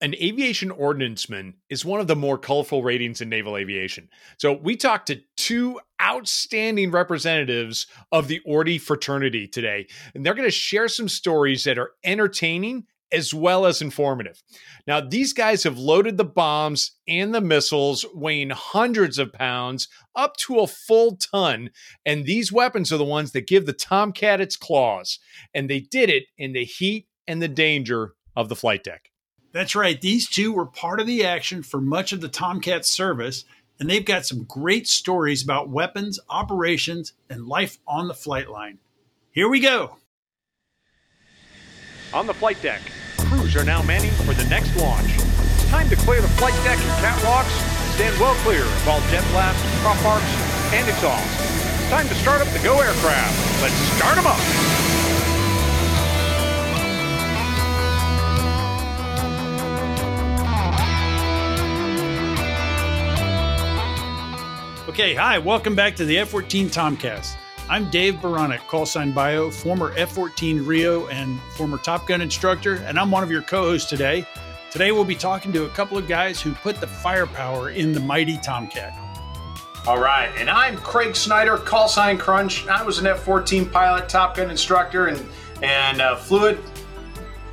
an aviation ordnanceman is one of the more colorful ratings in naval aviation. So we talked to two outstanding representatives of the Ordy fraternity today, and they're going to share some stories that are entertaining as well as informative. Now, these guys have loaded the bombs and the missiles weighing hundreds of pounds up to a full ton, and these weapons are the ones that give the Tomcat its claws, and they did it in the heat and the danger of the flight deck. That's right. These two were part of the action for much of the Tomcat service, and they've got some great stories about weapons, operations, and life on the flight line. Here we go. On the flight deck, crews are now manning for the next launch. It's time to clear the flight deck and catwalks. Stand well clear of all jet blasts, prop arcs, and exhaust. It's time to start up the Go aircraft. Let's start them up. Okay, hi, welcome back to the F 14 Tomcast. I'm Dave Baranek, call sign bio, former F 14 Rio and former Top Gun instructor, and I'm one of your co hosts today. Today, we'll be talking to a couple of guys who put the firepower in the mighty Tomcat. All right, and I'm Craig Snyder, call sign Crunch. I was an F 14 pilot, Top Gun instructor, and, and uh, flew it,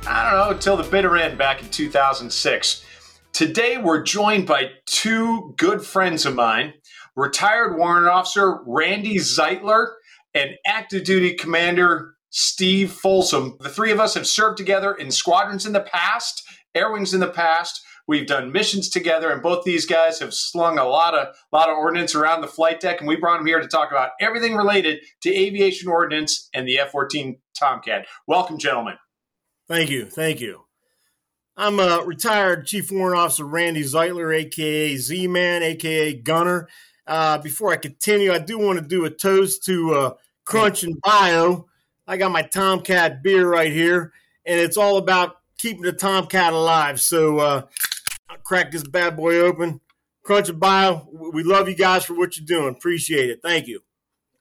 I don't know, until the bitter end back in 2006. Today, we're joined by two good friends of mine retired warrant officer Randy Zeitler, and active duty commander Steve Folsom. The three of us have served together in squadrons in the past, air wings in the past. We've done missions together, and both these guys have slung a lot of lot of ordnance around the flight deck. And we brought them here to talk about everything related to aviation ordnance and the F-14 Tomcat. Welcome, gentlemen. Thank you, thank you. I'm a retired Chief Warrant Officer Randy Zeitler, aka Z-Man, aka Gunner. Uh, before I continue, I do want to do a toast to uh, Crunch and Bio. I got my Tomcat beer right here, and it's all about keeping the Tomcat alive. So uh, I'll crack this bad boy open. Crunch and Bio, we love you guys for what you're doing. Appreciate it. Thank you.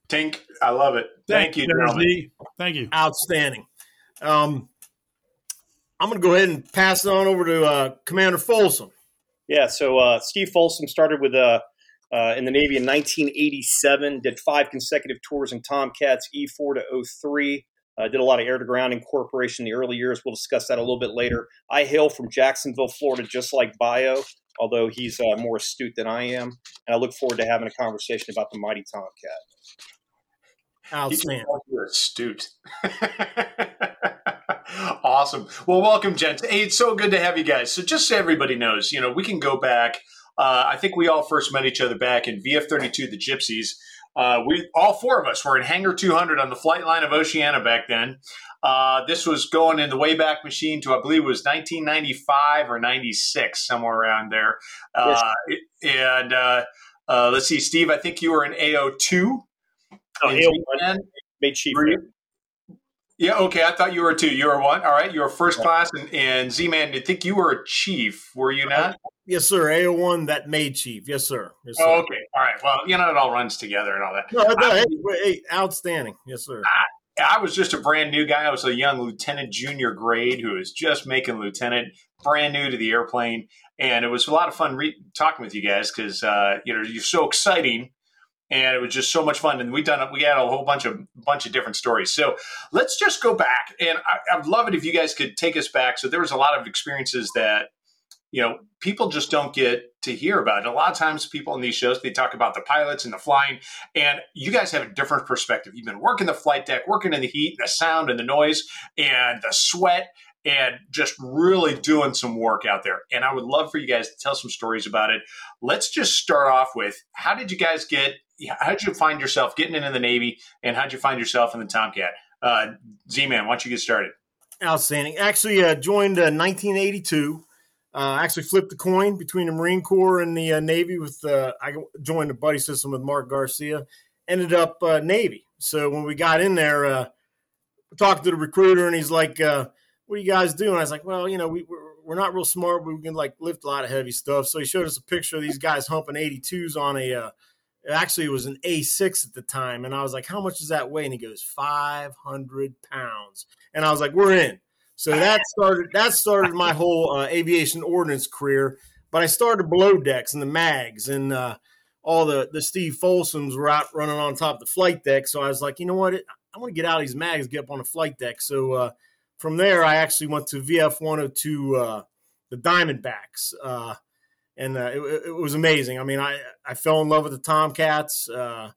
Tink, I love it. Thank, Thank you, gentlemen. Thank you. Outstanding. Um, I'm going to go ahead and pass it on over to uh, Commander Folsom. Yeah, so uh, Steve Folsom started with uh, uh, in the Navy in 1987, did five consecutive tours in Tomcats E4 to 03. Uh, did a lot of air to ground incorporation in the early years. We'll discuss that a little bit later. I hail from Jacksonville, Florida, just like Bio, although he's uh, more astute than I am. And I look forward to having a conversation about the mighty Tomcat. Outstanding. You're astute. awesome. Well, welcome, gents. Hey, it's so good to have you guys. So, just so everybody knows, you know, we can go back uh, I think we all first met each other back in VF 32, the Gypsies. Uh, we all four of us were in Hangar 200 on the flight line of Oceana back then. Uh, this was going in the Wayback Machine to I believe it was 1995 or 96, somewhere around there. Uh, and uh, uh, let's see, Steve, I think you were in AO2. Oh, AO1 made chief. Yeah, okay. I thought you were two. You were one. All right. You were first class, and, and Z Man. I think you were a chief. Were you not? Yes, sir. AO one that made chief. Yes, sir. Yes, sir. Oh, okay. All right. Well, you know it all runs together and all that. No, no I, hey, hey, outstanding. Yes, sir. I, I, was just a brand new guy. I was a young lieutenant, junior grade, who was just making lieutenant, brand new to the airplane, and it was a lot of fun re- talking with you guys because uh, you know you're so exciting and it was just so much fun. And we done we had a whole bunch of bunch of different stories. So let's just go back, and I, I'd love it if you guys could take us back. So there was a lot of experiences that you know people just don't get to hear about. And a lot of times, people in these shows they talk about the pilots and the flying, and you guys have a different perspective. You've been working the flight deck, working in the heat, and the sound, and the noise, and the sweat and just really doing some work out there. And I would love for you guys to tell some stories about it. Let's just start off with how did you guys get how did you find yourself getting into the Navy, and how'd you find yourself in the Tomcat? Uh, Z Man, why don't you get started? Outstanding. Actually, uh, joined uh, 1982. Uh, actually, flipped the coin between the Marine Corps and the uh, Navy. With uh, I joined the buddy system with Mark Garcia. Ended up uh, Navy. So when we got in there, talked to the recruiter, and he's like, "What are you guys doing?" I was like, "Well, you know, we, we're, we're not real smart, but we can like lift a lot of heavy stuff." So he showed us a picture of these guys humping 82s on a actually it was an A6 at the time. And I was like, how much does that weigh? And he goes, 500 pounds. And I was like, we're in. So that started that started my whole uh, aviation ordnance career. But I started below decks and the mags and uh, all the the Steve Folsoms were out running on top of the flight deck. So I was like, you know what, I want to get out of these mags, get up on the flight deck. So uh, from there, I actually went to VF 102, uh, the Diamondbacks, uh, and uh, it, it, was amazing. I mean, I I fell in love with the Tomcats. Uh,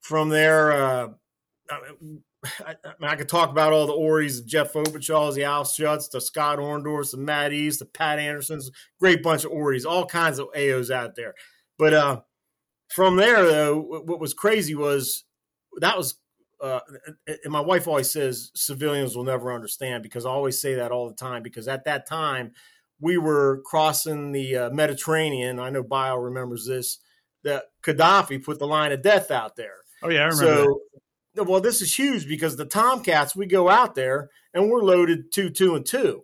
from there, uh, I, I, I, could talk about all the Ories, the Jeff Oberchals, the Al Schutz, the Scott Orndorffs, the Matt East, the Pat Andersons, great bunch of Ories, all kinds of AOs out there. But uh, from there, though, what was crazy was that was, uh, and my wife always says civilians will never understand because I always say that all the time because at that time we were crossing the uh, Mediterranean. I know Bio remembers this. That Gaddafi put the line of death out there. Oh yeah, I remember. So, that. well, this is huge because the Tomcats we go out there and we're loaded two, two, and two,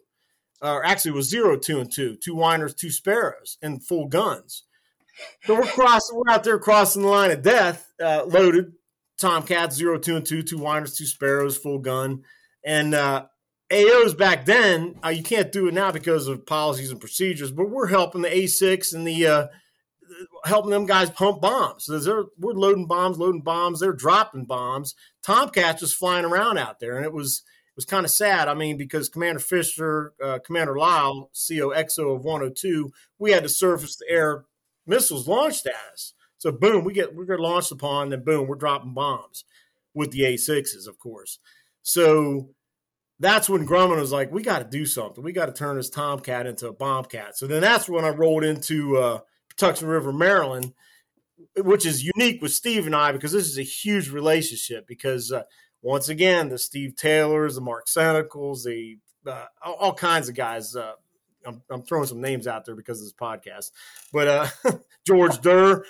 or actually it was zero, two, and two, two winders, two sparrows, and full guns. So we're crossing, we're out there crossing the line of death, uh, loaded Tomcats, zero, two, and two, two winders, two sparrows, full gun, and uh, AOs back then. Uh, you can't do it now because of policies and procedures, but we're helping the A6 and the uh, helping them guys pump bombs. So we're loading bombs, loading bombs. They're dropping bombs. Tomcats just flying around out there, and it was it was kind of sad. I mean, because Commander Fisher, uh, Commander Lyle, COXO of 102, we had to surface the air missiles launched at us. So boom, we get we're launched upon, then boom, we're dropping bombs with the A6s, of course. So that's when Grumman was like, we got to do something. We got to turn this Tomcat into a bombcat. So then that's when I rolled into uh, River, Maryland, which is unique with Steve and I because this is a huge relationship. Because uh, once again, the Steve Taylors, the Mark Senecals, the uh, all, all, kinds of guys. Uh, I'm, I'm, throwing some names out there because of this podcast, but uh, George Durr,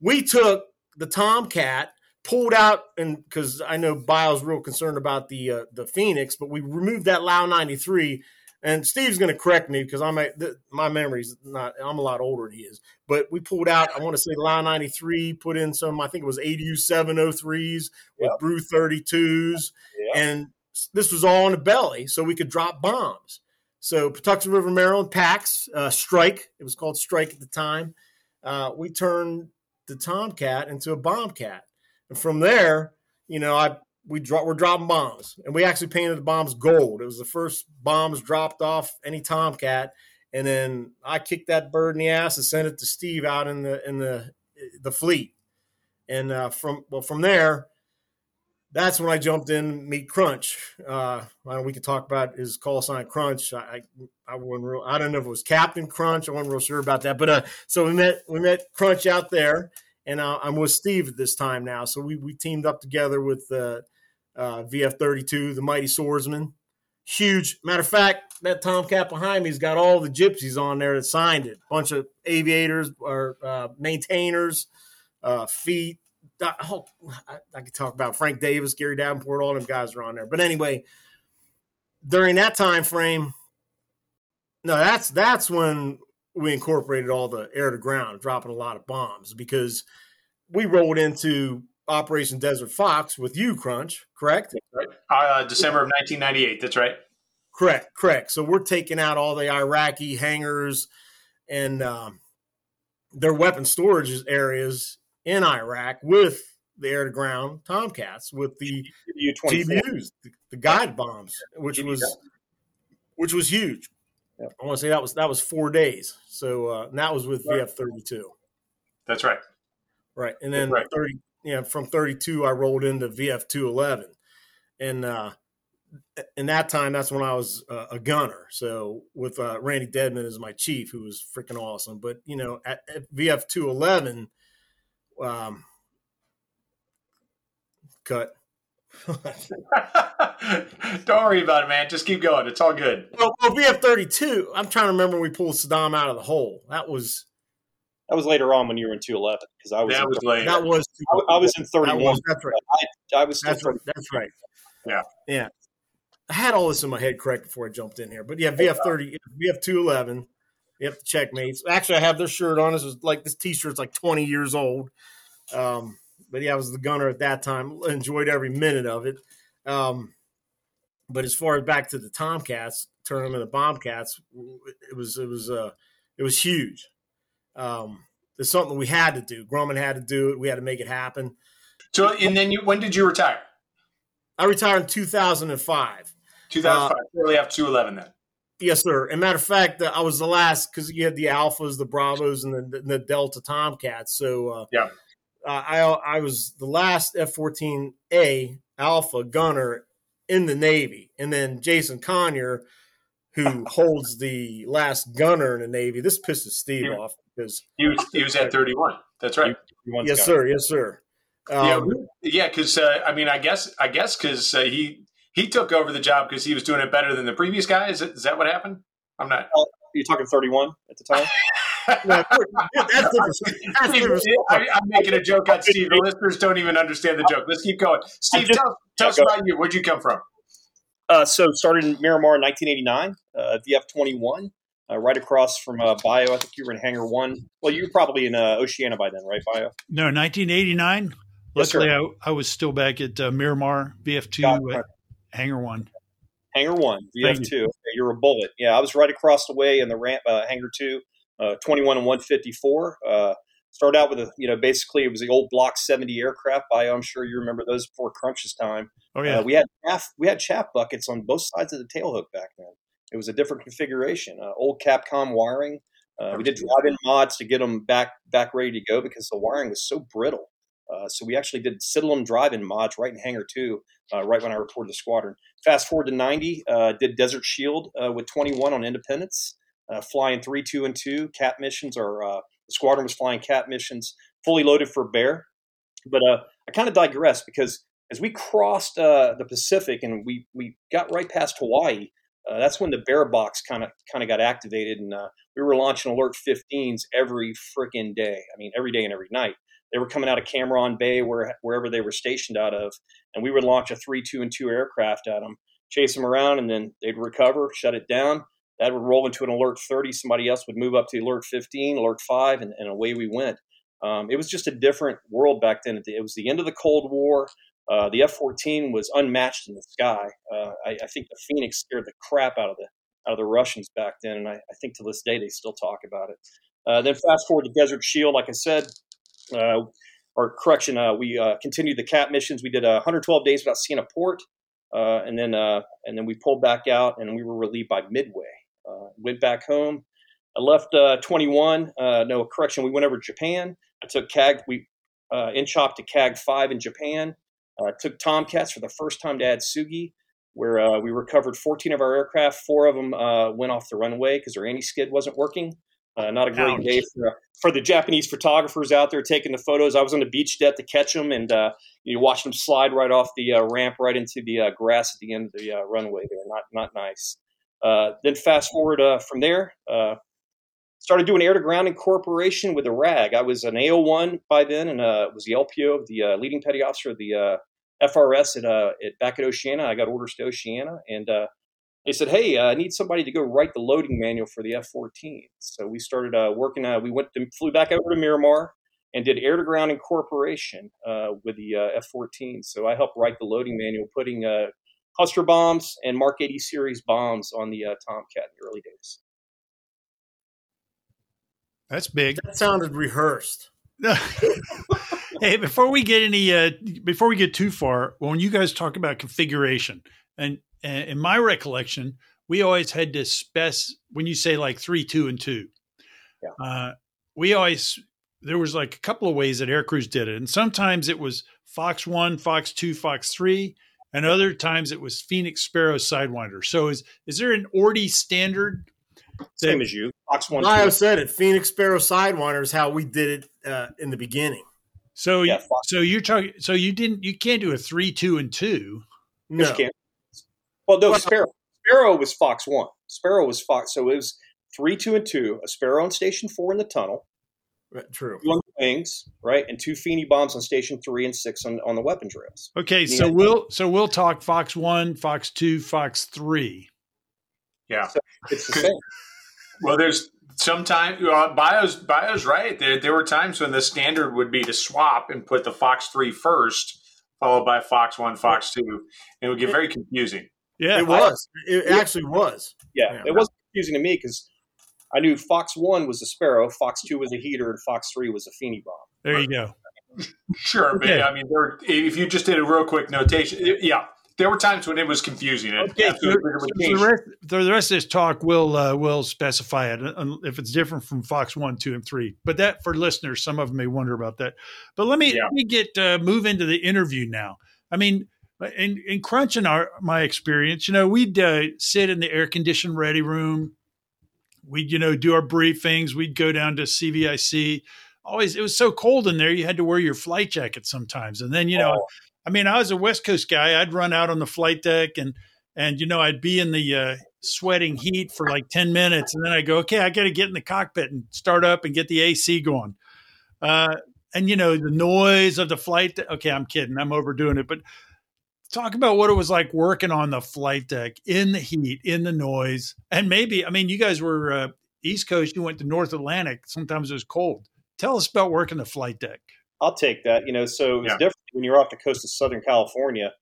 we took the Tomcat, pulled out, and because I know Bio's real concerned about the uh, the Phoenix, but we removed that LAU 93 and Steve's going to correct me because I'm a, th- my memory's not. I'm a lot older than he is. But we pulled out. I want to say line 93. Put in some. I think it was ADU 703s with BRU 32s, and this was all on the belly, so we could drop bombs. So Patuxent River, Maryland, PAX uh, Strike. It was called Strike at the time. Uh, we turned the Tomcat into a bombcat, and from there, you know, I we dro- we're dropping bombs, and we actually painted the bombs gold. It was the first bombs dropped off any Tomcat, and then I kicked that bird in the ass and sent it to Steve out in the in the the fleet. And uh, from well, from there, that's when I jumped in meet Crunch. Uh, we could talk about his call sign Crunch. I I, I wasn't real. I don't know if it was Captain Crunch. I wasn't real sure about that. But uh, so we met we met Crunch out there, and uh, I'm with Steve at this time now. So we we teamed up together with uh, uh, VF32, the Mighty Swordsman. Huge. Matter of fact, that Tomcat behind me's got all the gypsies on there that signed it. Bunch of aviators or uh, maintainers, uh, feet. Oh, I, I could talk about Frank Davis, Gary Davenport, all them guys are on there. But anyway, during that time frame, no, that's that's when we incorporated all the air to ground, dropping a lot of bombs because we rolled into Operation Desert Fox with you, Crunch, correct? Right. Uh, December of 1998. That's right. Correct, correct. So we're taking out all the Iraqi hangars and um, their weapon storage areas in Iraq with the air to ground Tomcats with the GBUs, the, the guide bombs, which was which was huge. I want to say that was that was four days. So uh, that was with VF thirty two. That's right. Right, and then right. thirty you know, from 32, I rolled into VF 211. And, uh, in that time, that's when I was uh, a gunner. So with uh, Randy Deadman as my chief, who was freaking awesome. But you know, at, at VF two eleven, um, cut. Don't worry about it, man. Just keep going. It's all good. Well, well VF thirty two. I'm trying to remember when we pulled Saddam out of the hole. That was that was later on when you were in 211 because I was. That was later. That was. I, I, was in 31. Was, that's right. I, I was. That's right. That's right. Yeah. Yeah. I had all this in my head correct before I jumped in here, but yeah, VF thirty, VF two eleven. Yep, the checkmates. Actually, I have their shirt on. This is like this T-shirt's like twenty years old. Um, but yeah, I was the gunner at that time. Enjoyed every minute of it. Um, but as far as back to the Tomcats, tournament of Bombcats, it was it was uh, it was huge. Um, it's something we had to do. Grumman had to do it. We had to make it happen. So, and then you, when did you retire? I retired in 2005. 2005, uh, early after 211 then. Yes, sir. And matter of fact, uh, I was the last because you had the Alphas, the Bravos, and the, the Delta Tomcats. So uh, yeah, uh, I I was the last F-14A Alpha gunner in the Navy, and then Jason Conyer, who holds the last gunner in the Navy. This pisses Steve he, off because he was he was at 31. That's right. Yes, sir. Yes, sir. Um, yeah, yeah. Because uh, I mean, I guess I guess because uh, he he took over the job because he was doing it better than the previous guy. Is, it, is that what happened? I'm not. Oh, you're talking 31 at the time. that's different. I, am making a joke on Steve. The listeners don't even understand the joke. Let's keep going. Steve, just, tell, tell us about you. Where'd you come from? Uh, so started in Miramar in 1989, uh, VF21, uh, right across from uh, Bio. I think you were in Hangar One. Well, you were probably in uh, Oceana by then, right, Bio? No, 1989. Yes, Luckily, I, I, was still back at uh, Miramar VF2 Hangar One. Hangar One VF2. Okay, you're a bullet. Yeah, I was right across the way in the ramp Hangar Two, 21 and 154. Start out with a, you know, basically it was the old Block 70 aircraft. Bio, I'm sure you remember those before Crunch's time. Oh yeah, we had chaff, we had chaff buckets on both sides of the tailhook back then. It was a different configuration. Uh, old Kapton wiring. Uh, we did drive-in mods to get them back back ready to go because the wiring was so brittle. Uh, so we actually did Siddlem drive-in mods right in Hangar Two, uh, right when I reported the squadron. Fast forward to '90, uh, did Desert Shield uh, with 21 on Independence, flying three, two, and two. Cap missions, or the squadron was flying Cap missions, fully loaded for Bear. But I kind of digress because as we crossed the Pacific and we we got right past Hawaii, uh, that's when the bear box kind of kind of got activated, and uh, we were launching alert 15s every freaking day. I mean, every day and every night. They were coming out of Cam Ranh Bay, where wherever they were stationed out of, and we would launch a three, two, and two aircraft at them, chase them around, and then they'd recover, shut it down. That would roll into an alert 30. Somebody else would move up to alert 15, alert five, and, and away we went. Um, it was just a different world back then. It was the end of the Cold War. Uh, the F-14 was unmatched in the sky. Uh, I, I, think the Phoenix scared the crap out of the out of the Russians back then, and I, I think to this day they still talk about it. Uh, then fast forward to Desert Shield, like I said, uh, or correction, uh, we uh, continued the CAP missions. We did 112 days without seeing a port, and then and then we pulled back out, and we were relieved by Midway. went back home. I left 21. no correction, we went over to Japan. I took CAG. We in chop to CAG five in Japan. Uh, took Tomcats for the first time to Atsugi, where uh, we recovered 14 of our aircraft. Four of them uh, went off the runway because their anti skid wasn't working. Uh, not a great Ouch. day for, for the Japanese photographers out there taking the photos. I was on the beach deck to catch them, and uh, you watch them slide right off the uh, ramp right into the grass at the end of the runway. There, not not nice. then fast forward from there, started doing air to ground incorporation with a RAG. I was an AO1 by then and uh, was the LPO of the uh, leading petty officer of the uh, FRS at, uh, at back at Oceana. I got orders to Oceana, and uh, they said, "Hey, uh, I need somebody to go write the loading manual for the F-14." So we started uh, working. Uh, we went to, flew back over to Miramar and did air to ground incorporation uh, with the F-14. So I helped write the loading manual, putting cluster bombs and Mark 80 series bombs on the Tomcat in the early days. That's big. That sounded rehearsed. hey, before we get any, uh, before we get too far, when you guys talk about configuration, and, and in my recollection, we always had to spec when you say like three, two, and two. Yeah. Uh, we always there was like a couple of ways that air crews did it, and sometimes it was Fox one, Fox two, Fox three, and other times it was Phoenix Sparrow Sidewinder. So is is there an ORDI standard? Same as you. Fox one. I have said it. Phoenix Sparrow Sidewinder is how we did it uh, in the beginning. So, yeah, so you're talking. So you didn't. You can't do a three, two, and two. No. Yes, can. Well, no. Well, Sparrow. Sparrow was Fox one. Sparrow was Fox. So it was three, two, and two. A Sparrow on Station four in the tunnel. True. Two on the wings, right, and two Feeney bombs on Station three and six on, on the weapon rails. Okay, so we'll so we'll talk Fox one, Fox two, Fox three. Yeah, so it's the same. Well, there's sometimes uh, Bio's Bio's right. There there were times when the standard would be to swap and put the Fox three first, followed by Fox one, Fox two. and It would get very confusing. Yeah, it was. It actually was. Yeah, Yeah. it wasn't confusing to me because I knew Fox One was a Sparrow, Fox Two was a heater, and Fox Three was a Feeny bomb. there you go. Sure, Okay. but I mean, there, if you just did a real quick notation, it- yeah, there were times when it was confusing. Okay, so, absolutely would so change. the, rest, the the rest of this talk will uh, will specify it uh, if it's different from Fox one, two, and three. But that for listeners, some of them may wonder about that. But let me Yeah. let me get uh, move into the interview now. I mean, in in crunching our my experience, you know, we'd uh, sit in the air conditioned ready room. We'd you know do our briefings. We'd go down to CVIC. Always, it was so cold in there. You had to wear your flight jacket sometimes, and then you know. Oh. I mean, I was a West Coast guy. I'd run out on the flight deck and and you know I'd be in the uh, sweating heat for like ten minutes, and then I go, okay, I got to get in the cockpit and start up and get the AC going. Uh, and you know the noise of the flight. De- okay, I'm kidding. I'm overdoing it, but talk about what it was like working on the flight deck in the heat, in the noise, and maybe I mean you guys were uh, East Coast. You went to North Atlantic. Sometimes it was cold. Tell us about working the flight deck. I'll take that. You know, so it's Yeah. different when you're off the coast of Southern California,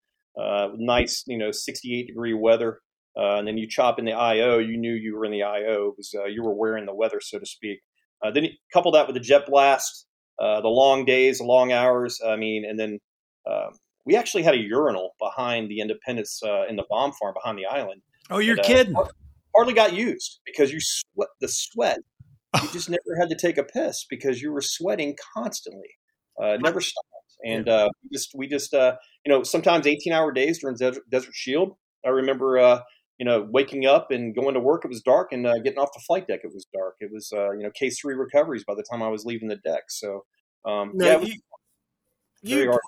uh, nice, you know, 68 degree weather, uh, and then you chop in the IO. You knew you were in the IO because uh, you were wearing the weather, so to speak. Uh, then you couple that with the jet blast, uh, the long days, the long hours. I mean, and then um, we actually had a urinal behind the Independence uh, in the bomb farm behind the island. Oh, you're But, uh, kidding. Hardly got used because you sweat the sweat. You just never had to take a piss because you were sweating constantly. Uh, never stopped. And uh, we just we just uh, you know sometimes 18 hour days during Desert, Desert Shield. I remember uh, you know waking up and going to work. It was dark, and uh, getting off the flight deck. It was dark. It was uh, you know case three recoveries by the time I was leaving the deck. So um, No, yeah, was you, you.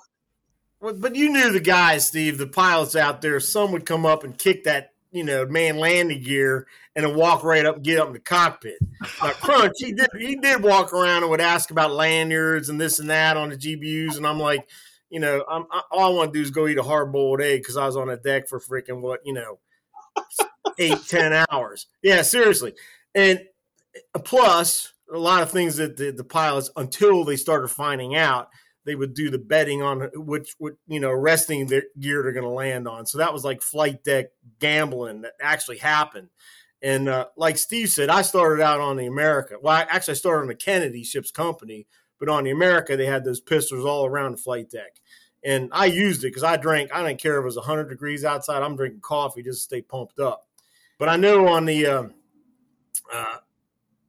But you knew the guys, Steve, the pilots out there. Some would come up and kick that, you know, man landing gear and then walk right up get up in the cockpit. Now, Crunch, he did he did walk around and would ask about lanyards and this and that on the GBUs, and I'm like, you know, I'm, I, all I want to do is go eat a hard boiled egg because I was on a deck for freaking what, you know, eight ten hours. Yeah, seriously, and uh, plus a lot of things that the, the pilots until they started finding out they would do the betting on which, you know resting the gear they're going to land on. So that was like flight deck gambling that actually happened. And uh, like Steve said, I started out on the America. Well, I actually I started on the Kennedy Ships Company, but on the America they had those pistols all around the flight deck, and I used it because I drank. I didn't care if it was 100 degrees outside. I'm drinking coffee just to stay pumped up. But I know on the um, uh,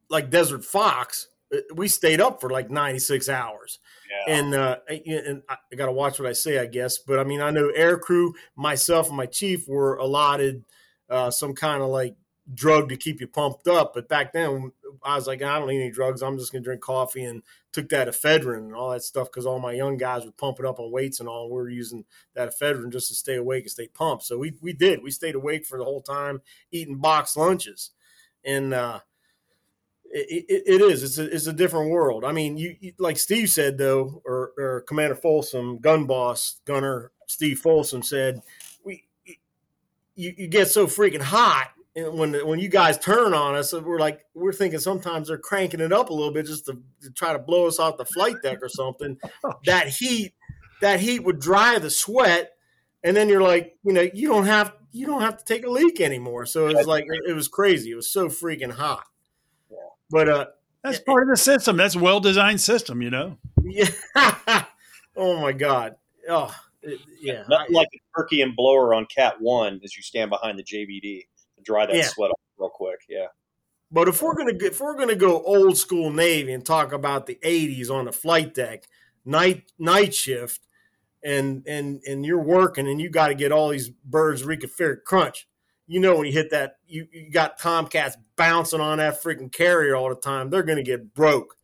like Desert Fox, uh, we stayed up for like 96 hours Yeah. and uh, and I got to watch what I say, I guess. But I mean, I know air crew, myself, and my chief were allotted uh, some kind of like drug to keep you pumped up. But back then, I was like, I don't need any drugs. I'm just gonna drink coffee and took that ephedrine and all that stuff because all my young guys were pumping up on weights and all. And we were using that ephedrine just to stay awake and stay pumped. So we we did. We stayed awake for the whole time, eating box lunches, and. uh it, it, it is. It's a, it's a different world. I mean, you, you like Steve said though, or, or Commander Folsom, gun boss, gunner Steve Folsom said, we you, you get so freaking hot and when when you guys turn on us, we're like we're thinking sometimes they're cranking it up a little bit just to, to try to blow us off the flight deck or something. that heat, that heat would dry the sweat, and then you're like, you know, you don't have you don't have to take a leak anymore. So it was like it, it was crazy. It was so freaking hot. But uh, That's part of the system. That's a well designed system, you know. yeah. oh my god. Oh, it- yeah. Nothing like a turkey and blower on Cat One as you stand behind the JBD to dry that Yeah. sweat off real quick. Yeah. But if we're gonna go- if we're gonna go old school Navy and talk about the '80s on the flight deck, night night shift, and and and you're working and you got to get all these birds reconfigured crunch. You know when you hit that, you, you got Tomcats bouncing on that freaking carrier all the time. They're gonna get broke,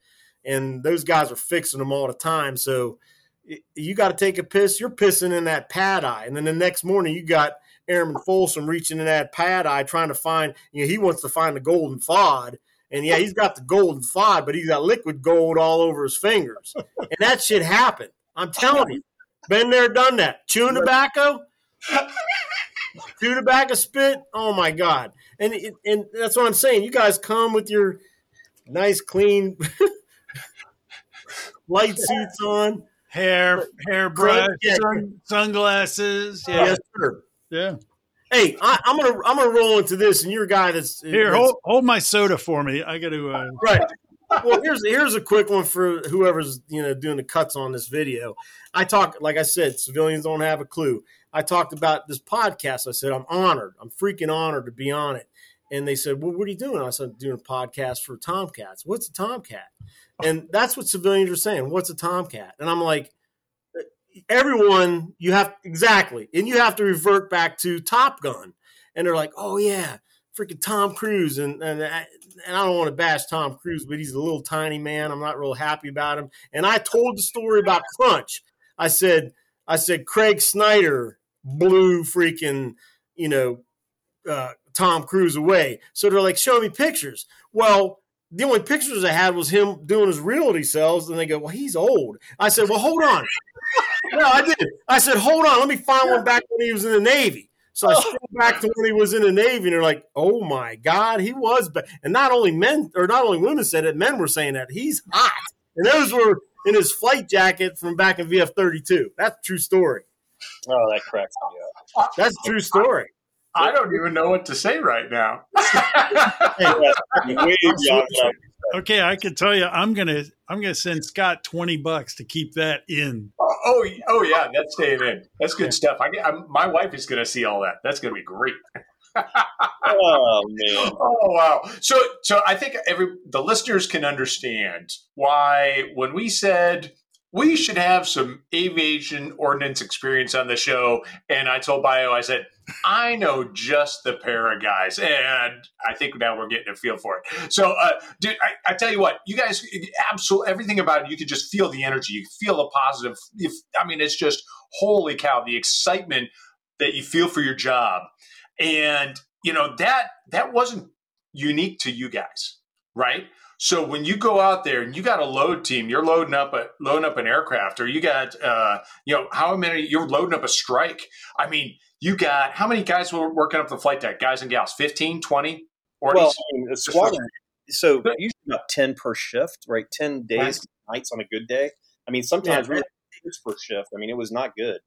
and those guys are fixing them all the time. So you got to take a piss. You're pissing in that pad eye, and then the next morning you got Airman Folsom reaching in that pad eye trying to find, you know, he wants to find the golden fod. And yeah, he's got the golden fod, but he's got liquid gold all over his fingers. And that shit happened. I'm telling you. Been there, done that. Chewing tobacco, chew tobacco spit. Oh my God. And and that's what I'm saying. You guys come with your nice, clean light suits on. Hair, hairbrush, Yeah. sun, sunglasses. Yeah, Yes, sir. yeah. Hey, I, am gonna I'm gonna roll into this, and you're a guy that's here. That's, hold hold my soda for me. I got to uh... right. Well, here's here's a quick one for whoever's you know doing the cuts on this video. I talk like I said, civilians don't have a clue. I talked about this podcast. I said I'm honored. I'm freaking honored to be on it. And they said, "Well, what are you doing?" I said, "Doing a podcast for Tomcats." What's a Tomcat? And that's what civilians are saying. What's a Tomcat? And I'm like, everyone you have exactly and you have to revert back to top gun and they're like oh yeah freaking tom cruise and and, and i don't want to bash tom cruise but he's a little tiny man i'm not real happy about him and i told the story about crunch i said i said craig snyder blew freaking you know uh, tom cruise away so they're like show me pictures well the only pictures I had was him doing his realty sales, and they go, "Well, he's old." I said, "Well, hold on." no, I did. I said, "Hold on, let me find one back when he was in the Navy." So I scrolled back to when he was in the Navy, and they're like, "Oh my God, he was!" But and not only men or not only women said it, men were saying that he's hot, and those were in his flight jacket from back in VF thirty two. That's a true story. Oh, that cracks me up. That's a true story. I don't even know what to say right now. okay, I can tell you, I'm gonna I'm gonna send Scott twenty bucks to keep that in. Oh, oh, oh yeah, that's staying in. That's good stuff. I, I, my wife is gonna see all that. That's gonna be great. oh man! Oh wow! So, so I think every the listeners can understand why when we said we should have some aviation ordnance experience on the show. And I told Bio, I said, I know just the pair of guys. And I think now we're getting a feel for it. So, uh, dude, I, I, tell you what, you guys, absolutely everything about it, you could just feel the energy. You feel the positive. If, I mean, it's just, holy cow, the excitement that you feel for your job. And, you know, that, that wasn't unique to you guys, right? So when you go out there and you got a load team, you're loading up a loading up an aircraft, or you got uh, you know how many you're loading up a strike. I mean, you got how many guys were working up the flight deck, guys and gals, 15, 20? Well, I mean, squadron. So usually about ten per shift, right? Ten days, nights on a good day. I mean, sometimes yeah, really per shift. I mean, it was not good.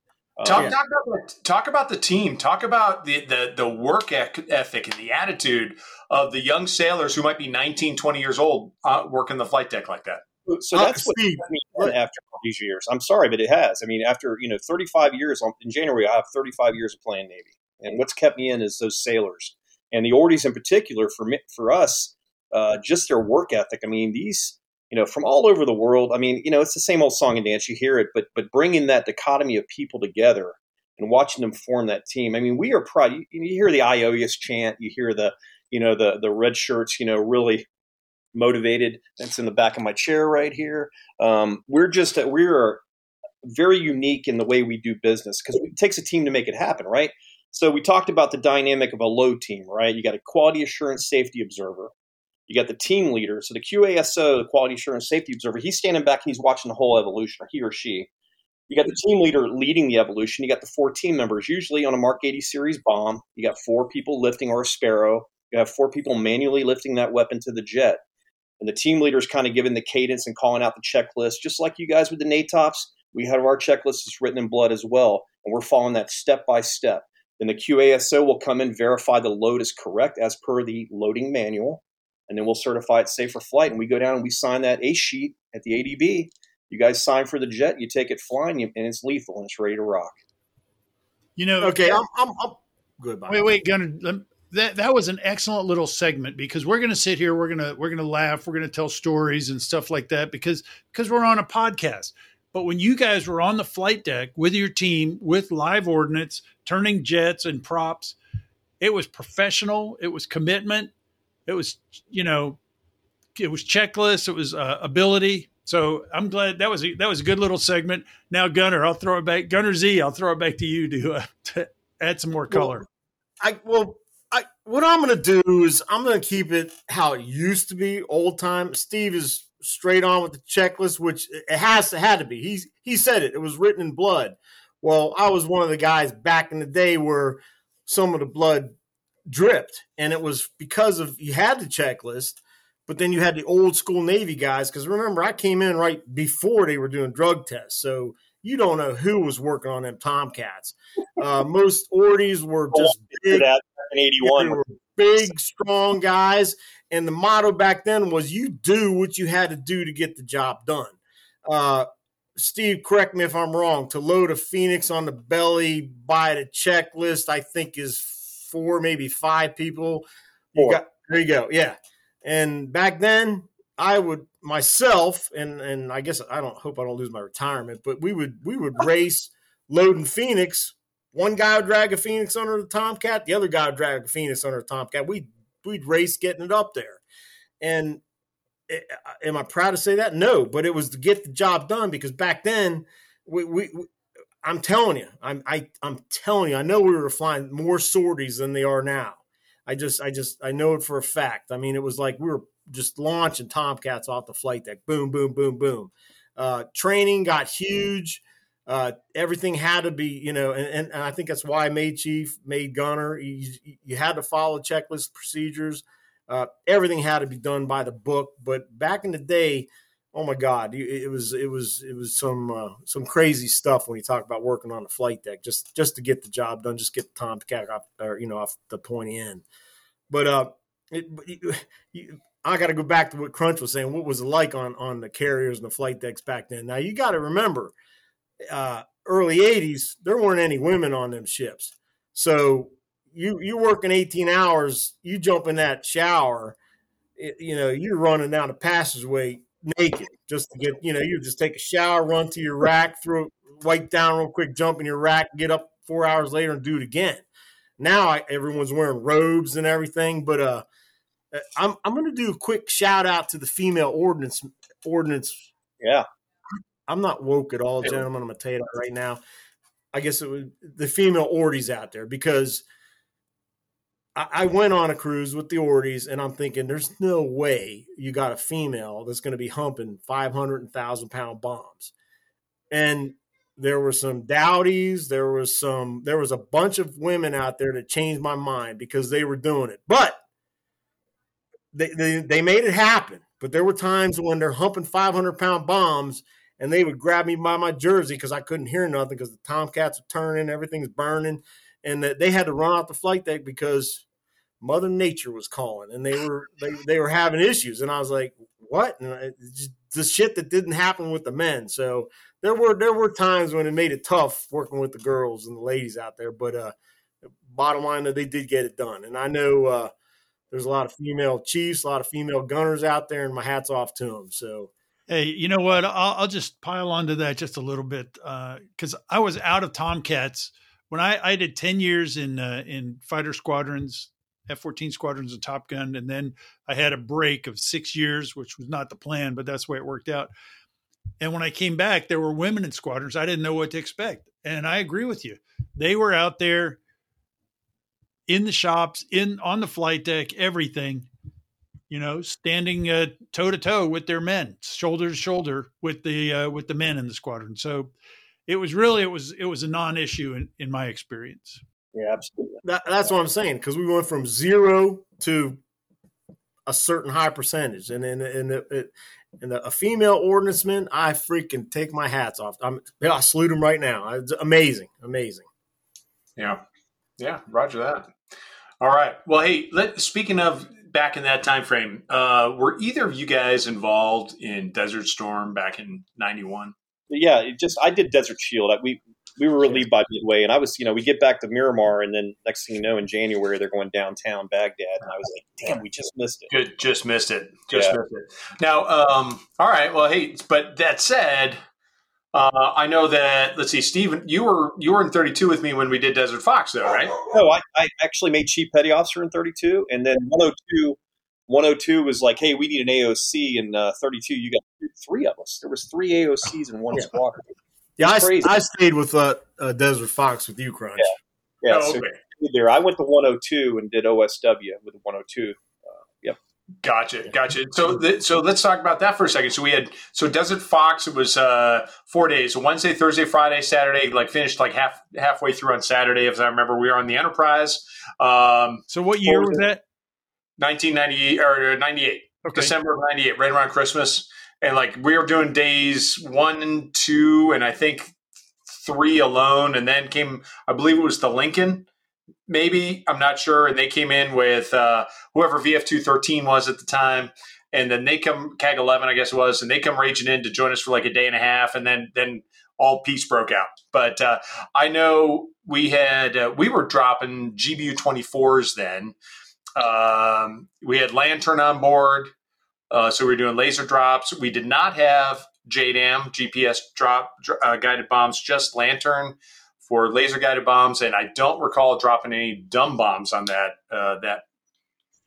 Talk, um, talk, about the, talk about the team. Talk about the, the, the work ethic and the attitude of the young sailors who might be 19, 20 years old uh, working the flight deck like that. So that's what I mean after all these years. I'm sorry, but it has. I mean, after you know 35 years in January, I have 35 years of playing Navy, and what's kept me in is those sailors and the Ordies in particular. For me, for us, uh, just their work ethic. I mean, these you know, from all over the world. I mean, you know, it's the same old song and dance. You hear it, but but bringing that dichotomy of people together and watching them form that team. I mean, we are proud. You, you hear the IOUS chant. You hear the you know the the red shirts. You know, really motivated. That's in the back of my chair right here. Um, we're just we are very unique in the way we do business because it takes a team to make it happen, right? So we talked about the dynamic of a low team, right? You got a quality assurance safety observer. You got the team leader. So the QASO, the quality assurance safety observer, he's standing back and he's watching the whole evolution, or he or she. You got the team leader leading the evolution. You got the four team members, usually on a Mark 80 series bomb. You got four people lifting or a Sparrow. You have four people manually lifting that weapon to the jet. And the team leader is kind of giving the cadence and calling out the checklist, just like you guys with the NATOPS. We have our checklist is written in blood as well, and we're following that step by step. Then the QASO will come in, verify the load is correct as per the loading manual and then we'll certify it safe for flight. And we go down and we sign that ACE sheet at the ADB. You guys sign for the jet, you take it flying, and it's lethal and it's ready to rock. You know, okay, I'm, I'm, I'm good. Wait, wait, Gunner. That that was an excellent little segment because we're going to sit here, we're gonna we're gonna laugh, we're gonna tell stories and stuff like that because because we're on a podcast. But when you guys were on the flight deck with your team with live ordnance, turning jets and props, it was professional. It was commitment it was you know it was checklist it was uh, ability so i'm glad that was a, that was a good little segment now gunner i'll throw it back gunner z i'll throw it back to you to, uh, to add some more color well, i well I, what I'm going to do is I'm going to keep it how it used to be, old time. Steve is straight on with the checklist, which it has to had to be. He's he said it. It was written in blood. Well, I was one of the guys back in the day where some of the blood dripped, and it was because of you had the checklist, but then you had the old school Navy guys. Because remember, I came in right before they were doing drug tests, so you don't know who was working on them Tomcats. Uh, most Ordies were just big, that in '81. were big, strong guys, and the motto back then was "you do what you had to do to get the job done." Uh, Steve, correct me if I'm wrong. To load a Phoenix on the belly by the checklist, I think is four, maybe five people. You got there you go. Yeah. And back then, I would myself, and and I guess I don't hope I don't lose my retirement, but we would we would race loading Phoenix. One guy would drag a Phoenix under the Tomcat, the other guy would drag a Phoenix under the Tomcat. We we'd race getting it up there, and eh, am I proud to say that? No, but it was to get the job done because back then we, we, we I'm telling you, I'm I, I'm telling you, I know we were flying more sorties than they are now. I just I just I know it for a fact. I mean, it was like we were just launching Tomcats off the flight deck, boom, boom, boom, boom. Uh, training got huge. Uh, everything had to be, you know, and, and, and I think that's why I made chief, made gunner. You, you had to follow checklist procedures. Uh, everything had to be done by the book. But back in the day, oh my God, it was it was it was some uh, some crazy stuff when you talk about working on the flight deck just just to get the job done, just get the Tomcat off or you know off the pointy end. But uh, it, you, I got to go back to what Crunch was saying. What was it like on on the carriers and the flight decks back then? Now you got to remember, uh, early '80s, there weren't any women on them ships, so you you working 18 hours, you jump in that shower, it, you know, you're running down the passageway naked just to get, you know, you just take a shower, run to your rack, throw wipe down real quick, jump in your rack, get up four hours later and do it again. Now I, everyone's wearing robes and everything, but uh, I'm I'm going to do a quick shout out to the female ordinance ordinance. Yeah. I'm not woke at all, gentlemen. I'm to tell you that right now. I guess it was the female ordies out there because I, went on a cruise with the ordies and I'm thinking there's no way you got a female that's going to be humping 500 and 1,000 pound bombs. And there were some dowdies. There was some. There was a bunch of women out there that changed my mind because they were doing it. But they they, they made it happen. But there were times when they're humping 500 pound bombs and they would grab me by my jersey because I couldn't hear nothing because the Tomcats are turning, everything's burning, and that they had to run off the flight deck because Mother Nature was calling and they were they, they were having issues. And I was like, what? And the shit that didn't happen with the men. So there were there were times when it made it tough working with the girls and the ladies out there. But uh, bottom line, that they did get it done. And I know uh, there's a lot of female chiefs, a lot of female gunners out there, and my hats off to them. So Hey, you know what? I'll, I'll just pile onto that just a little bit because I was out of Tomcats when I, I did ten years in uh, in fighter squadrons, F fourteen squadrons, and Top Gun, and then I had a break of six years, which was not the plan, but that's the way it worked out. And when I came back, there were women in squadrons. I didn't know what to expect, and I agree with you. They were out there in the shops, in on the flight deck, everything you know, standing toe to toe with their men, shoulder to shoulder with the uh, with the men in the squadron. So it was really it was it was a non-issue in, in my experience. Yeah, absolutely. that, that's what I'm saying because we went from zero to a certain high percentage, and then and, and, and, and a female ordnanceman, I freaking take my hats off. I'm, yeah, I salute him right now. It's amazing, amazing. Yeah. Yeah. Roger that. All right. Well, hey, let, speaking of back in that time frame, uh, were either of you guys involved in Desert Storm back in '91? Yeah, it just I did Desert Shield. I, we we were relieved by Midway, and I was you know we get back to Miramar, and then next thing you know, in January they're going downtown Baghdad, and I was like, damn, we just missed it. Good, just missed it. Just Yeah. missed it. Now, um, all right. Well, hey, but that said, uh, I know that. Let's see, Stephen, you were you were in 32 with me when we did Desert Fox, though, right? No, I, I actually made Chief Petty Officer in 32, and then 102, 102 was like, hey, we need an AOC, and uh, 32, you got three of us. There was three AOCs in one Yeah. squadron. Yeah, I, I stayed with uh, uh, Desert Fox with you, Crunch. Yeah, Oh, so okay. there. I went to 102 and did OSW with 102. yep. Gotcha, gotcha. So, th- so let's talk about that for a second. So we had so Desert Fox. It was uh, four days: Wednesday, Thursday, Friday, Saturday. Like finished like half halfway through on Saturday, if I remember. We were on the Enterprise, um, So what year was that? 1998 or 98, Okay. December of 98, right around Christmas. And like we were doing days one and two, and I think three alone, and then came, I believe it was the Lincoln, maybe I'm not sure, and they came in with uh, whoever VF two thirteen was at the time, and then they come CAG eleven, I guess it was, and they come raging in to join us for like a day and a half, and then then all peace broke out. But uh, I know we had uh, we were dropping GBU twenty fours then. Um, we had LANTIRN on board, uh, so we were doing laser drops. We did not have JDAM GPS drop uh, guided bombs, just LANTIRN for laser guided bombs, and I don't recall dropping any dumb bombs on that uh, that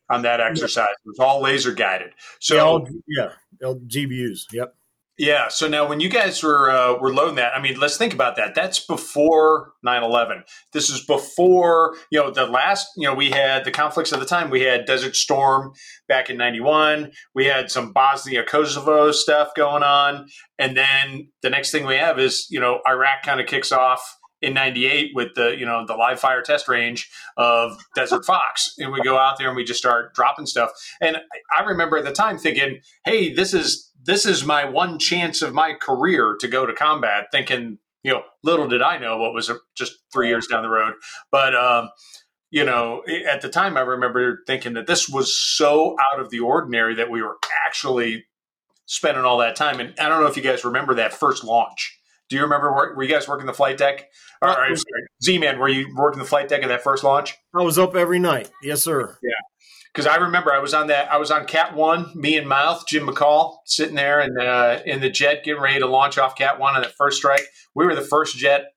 on that exercise. It was all laser guided. So yeah, all, yeah, all GBUs. Yep. Yeah. So now, when you guys were uh, were loading that, I mean, let's think about that. That's before 9-11. This is before you know the last. You know, we had the conflicts of the time. We had Desert Storm back in '91. We had some Bosnia Kosovo stuff going on, and then the next thing we have is you know Iraq kind of kicks off in 98 with the you know the live fire test range of desert fox and we go out there and we just start dropping stuff and i remember at the time thinking hey this is this is my one chance of my career to go to combat thinking you know little did i know what was just three years down the road. But um, you know at the time i remember thinking that this was so out of the ordinary that we were actually spending all that time. And i don't know if you guys remember that first launch. Do you remember were, were you guys working the flight deck? All right z-man were you working the flight deck in that first launch? I was up every night. Yes sir. Yeah because I remember I was on that. I was on Cat One, me and Mouth, Jim McCall, sitting there in the in the jet, getting ready to launch off Cat One on that first strike. We were the first jet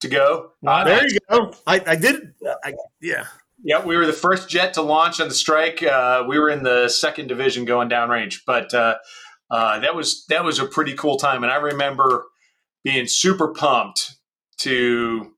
to go. Uh, there you go. I, I did. I, yeah. Yeah, we were the first jet to launch on the strike. Uh, we were in the second division going downrange, but uh, uh, that was that was a pretty cool time, and I remember being super pumped to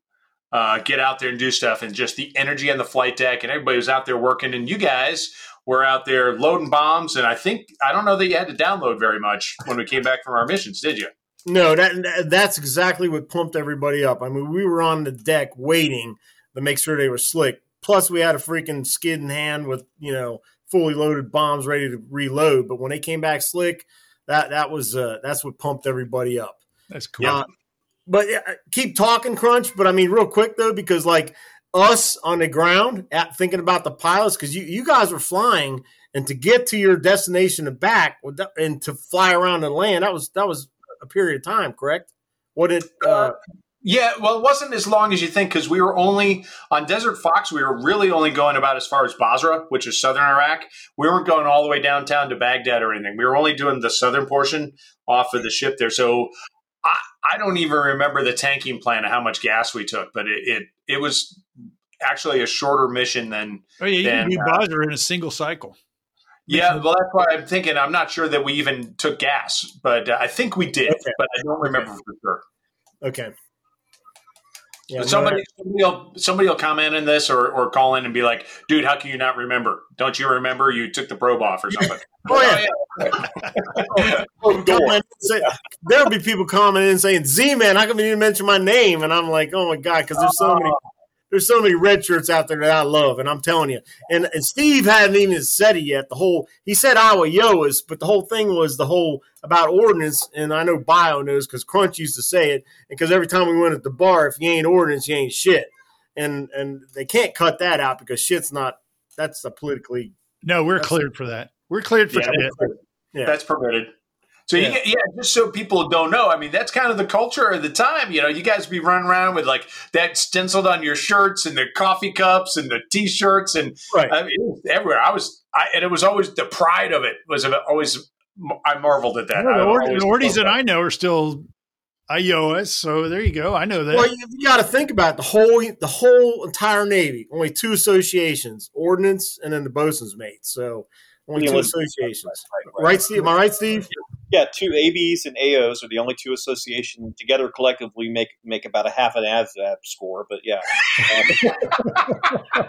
uh, get out there and do stuff, and just the energy on the flight deck, and everybody was out there working, and you guys were out there loading bombs, and I think I don't know that you had to download very much when we came back from our missions, did you? No, that that's exactly what pumped everybody up. I mean, we were on the deck waiting to make sure they were slick. Plus, we had a freaking skid in hand with you know fully loaded bombs ready to reload. But when they came back slick, that that was uh, that's what pumped everybody up. That's cool. Uh, but keep talking, Crunch. But I mean, real quick though, because like us on the ground, at, thinking about the pilots, because you you guys were flying, and to get to your destination and back, and to fly around and land, that was that was a period of time, correct? What it? Uh, yeah, well, it wasn't as long as you think because we were only on Desert Fox. We were really only going about as far as Basra, which is southern Iraq. We weren't going all the way downtown to Baghdad or anything. We were only doing the southern portion off of the ship there. So I, I don't even remember the tanking plan of how much gas we took, but it it, it was actually a shorter mission than. Oh yeah, you than, can do uh, in a single cycle. Yeah, well, that's why I'm thinking. I'm not sure that we even took gas, but uh, I think we did, okay. but I don't remember okay. for sure. Okay. Yeah, somebody, somebody will somebody will comment in this or, or call in and be like, "Dude, how can you not remember? Don't you remember you took the probe off or something?" oh yeah. oh, There'll be people commenting saying, "Z man, how come you didn't mention my name?" And I'm like, "Oh my god," because there's so many there's so many red shirts out there that I love, and I'm telling you. And and Steve hadn't even said it yet. The whole he said Iowa Yoas, but the whole thing was the whole about ordnance. And I know Bio knows because Crunch used to say it, because every time we went at the bar, if you ain't ordnance, you ain't shit. And and they can't cut that out because shit's not. That's a politically. No, we're cleared a, for that. We're cleared for yeah, shit. Yeah. That's permitted. So yeah. you yeah, just so people don't know. I mean, that's kind of the culture of the time. You know, you guys be running around with like that stenciled on your shirts and the coffee cups and the t-shirts and right. I mean, everywhere. I was, I, and it was always the pride of it was always. I marveled at that. the Ordies that I know are still IOS, so there you go. I know that. Well, you, you got to think about it. the whole the whole entire Navy. Only two associations: ordnance and then the bosun's mate. So only two associations, right, right, Steve? Am I right, Steve? Yeah, two ABs and AOs are the only two associations together collectively make make about a half an ASVAB score. But yeah, um,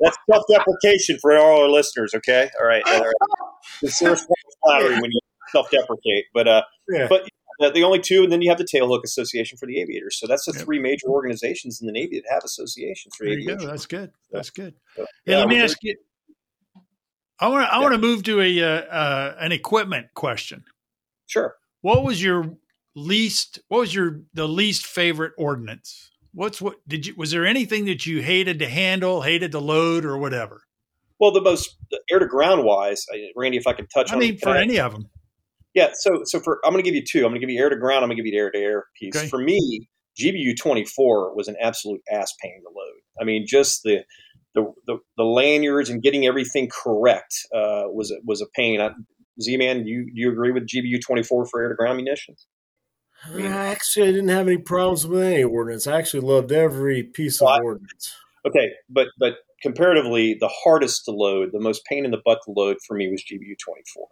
that's self deprecation for all our listeners. Okay, all right, all right. It's flattery when you self deprecate, but uh, yeah. but the only two, and then you have the Tailhook Association for the aviators. So that's the yep. three major organizations in the Navy that have associations for there aviation. That's good. That's good. So, hey, yeah, let me ask you. I want to. I want to move to a uh, uh, an equipment question. Sure. What was your least? What was your the least favorite ordnance? What's what did you? Was there anything that you hated to handle, hated to load, or whatever? Well, the most air to ground wise, Randy, if I could touch I on. mean, for that. any of them. Yeah, so so for I'm going to give you two. I'm going to give you air to ground. I'm going to give you the air to air piece. Okay. For me, GBU 24 was an absolute ass pain to load. I mean, just the the the, the lanyards and getting everything correct uh, was a- was a pain. I, Z-Man, you do you agree with GBU 24 for air to ground munitions? Actually, I didn't have any problems with any ordnance. I actually loved every piece of Well, I- ordnance. Okay, but but comparatively, the hardest to load, the most pain in the butt to load for me was GBU 24.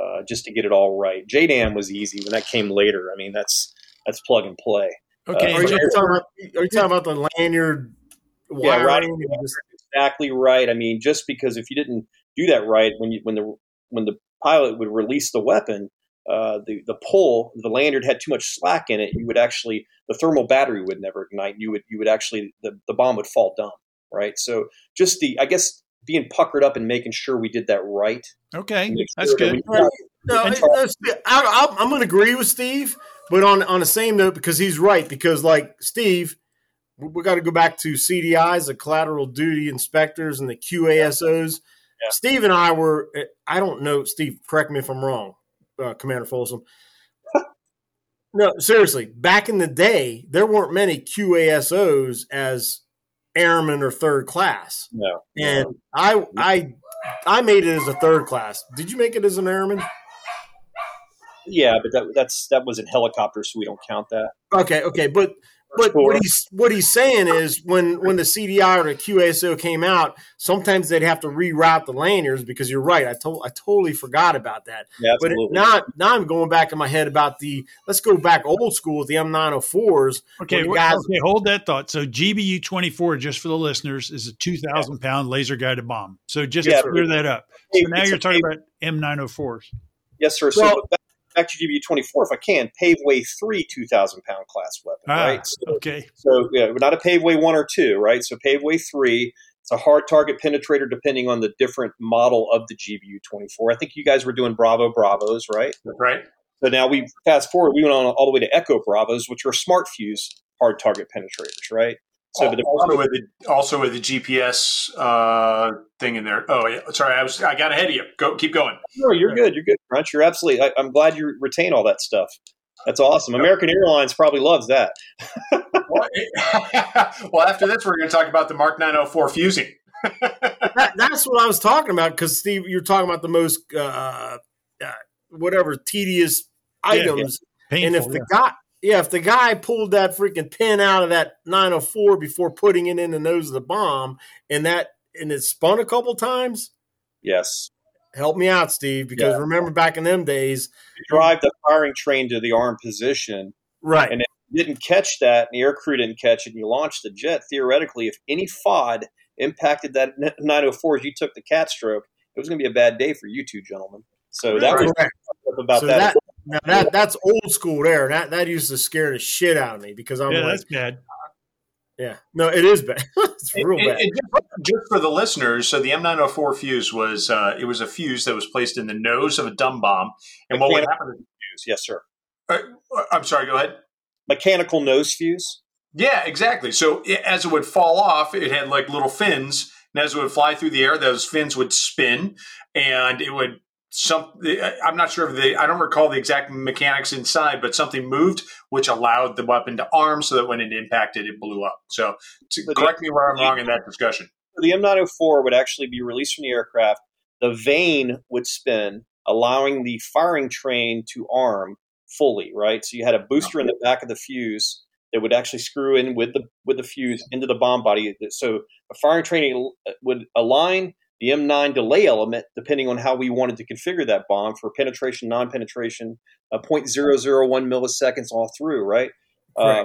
Uh, just to get it all right. JDAM was easy when that came later. I mean, that's that's plug and play. Okay, Uh, Are you, talking about, are you talking about the lanyard Yeah, right. Wiring? and just- exactly right. I mean, just because if you didn't do that right when you when the when the pilot would release the weapon, uh, the the pull the lanyard had too much slack in it. You would actually the thermal battery would never ignite. You would you would actually the, the bomb would fall dumb. Right. So just the I guess being puckered up and making sure we did that right. okay, Make that's sure that good. we- No, And- it- no, Steve, I, I, I'm going to agree with Steve, but on on the same note, because he's right. Because like Steve, we, got to go back to CDIs, the collateral duty inspectors, and the QASOs. Yeah. Steve and I were. eh, I don't know, Steve. Correct me if I'm wrong, uh, Commander Folsom. no, seriously. Back in the day, there weren't many QASOs as airmen or third class, No. and I I I made it as a third class. Did you make it as an airman? Yeah, but that that's that was in helicopters, so we don't count that. Okay, okay, but but Sure. what he's what he's saying is when when the CDI or the QASO came out, sometimes they'd have to reroute the lanyards because you're right. I told I totally forgot about that. Yeah, But it, now now I'm going back in my head about the let's go back old school with the M904s. Okay, guys- okay, hold that thought. So GBU twenty four, just for the listeners, is a two thousand pound laser guided bomb. So just Yeah. to clear that up. So now you're talking pave- about M nine oh fours. Yes, sir. So Well- back, back to GBU 24, if I can, Paveway 3 2,000 pound class weapon, Ah, right? So, okay. so yeah, we're not a Paveway 1 or 2, right? So Paveway 3, it's a hard target penetrator depending on the different model of the GBU 24. I think you guys were doing Bravo Bravos, right? right? So now we fast forward, we went on all the way to Echo Bravos, which are smart fuse hard target penetrators, right? So but the- also with the also with the GPS uh, thing in there. Oh yeah, sorry, I was I got ahead of you. Go, keep going. No, you're good. You're good, Crunch. You're absolutely. I, I'm glad you retain all that stuff. That's awesome. American Airlines probably loves that. well, well, after this, we're going to talk about the Mark 904 fusing. That, that's what I was talking about because Steve, you're talking about the most uh, uh, whatever tedious items. Painful. and if the yeah. guy, yeah, if the guy pulled that freaking pin out of that 904 before putting it in the nose of the bomb, and that and it spun a couple times, Yes. help me out, Steve, because Yeah. remember back in them days, You drive the firing train to the arm position, right? And you didn't catch that, and the air crew didn't catch it, and you launched the jet. Theoretically, if any FOD impacted that 904 as you took the cat stroke, it was going to be a bad day for you two gentlemen. So that was about So that. that, now that that's old school there. That that used to scare the shit out of me because I'm yeah, like, that's bad. yeah, no, it is bad. it's real And- bad. and just- just for the listeners, so the M904 fuse was uh, it was a fuse that was placed in the nose of a dumb bomb, and what would happen? Fuse, yes, sir. Uh, I'm sorry. Go ahead. Mechanical nose fuse. Yeah, exactly. So it, as it would fall off, it had like little fins, and as it would fly through the air, those fins would spin, and it would some. I'm not sure if the I don't recall the exact mechanics inside, but something moved which allowed the weapon to arm, so that when it impacted, it blew up. So to But correct me where I'm wrong in that discussion. the M904 would actually be released from the aircraft. The vane would spin, allowing the firing train to arm fully. Right, so you had a booster in the back of the fuse that would actually screw in with the with the fuse into the bomb body. So a firing train would align the M9 delay element depending on how we wanted to configure that bomb for penetration, non-penetration, uh, 0.001 milliseconds all through. Right. Uh,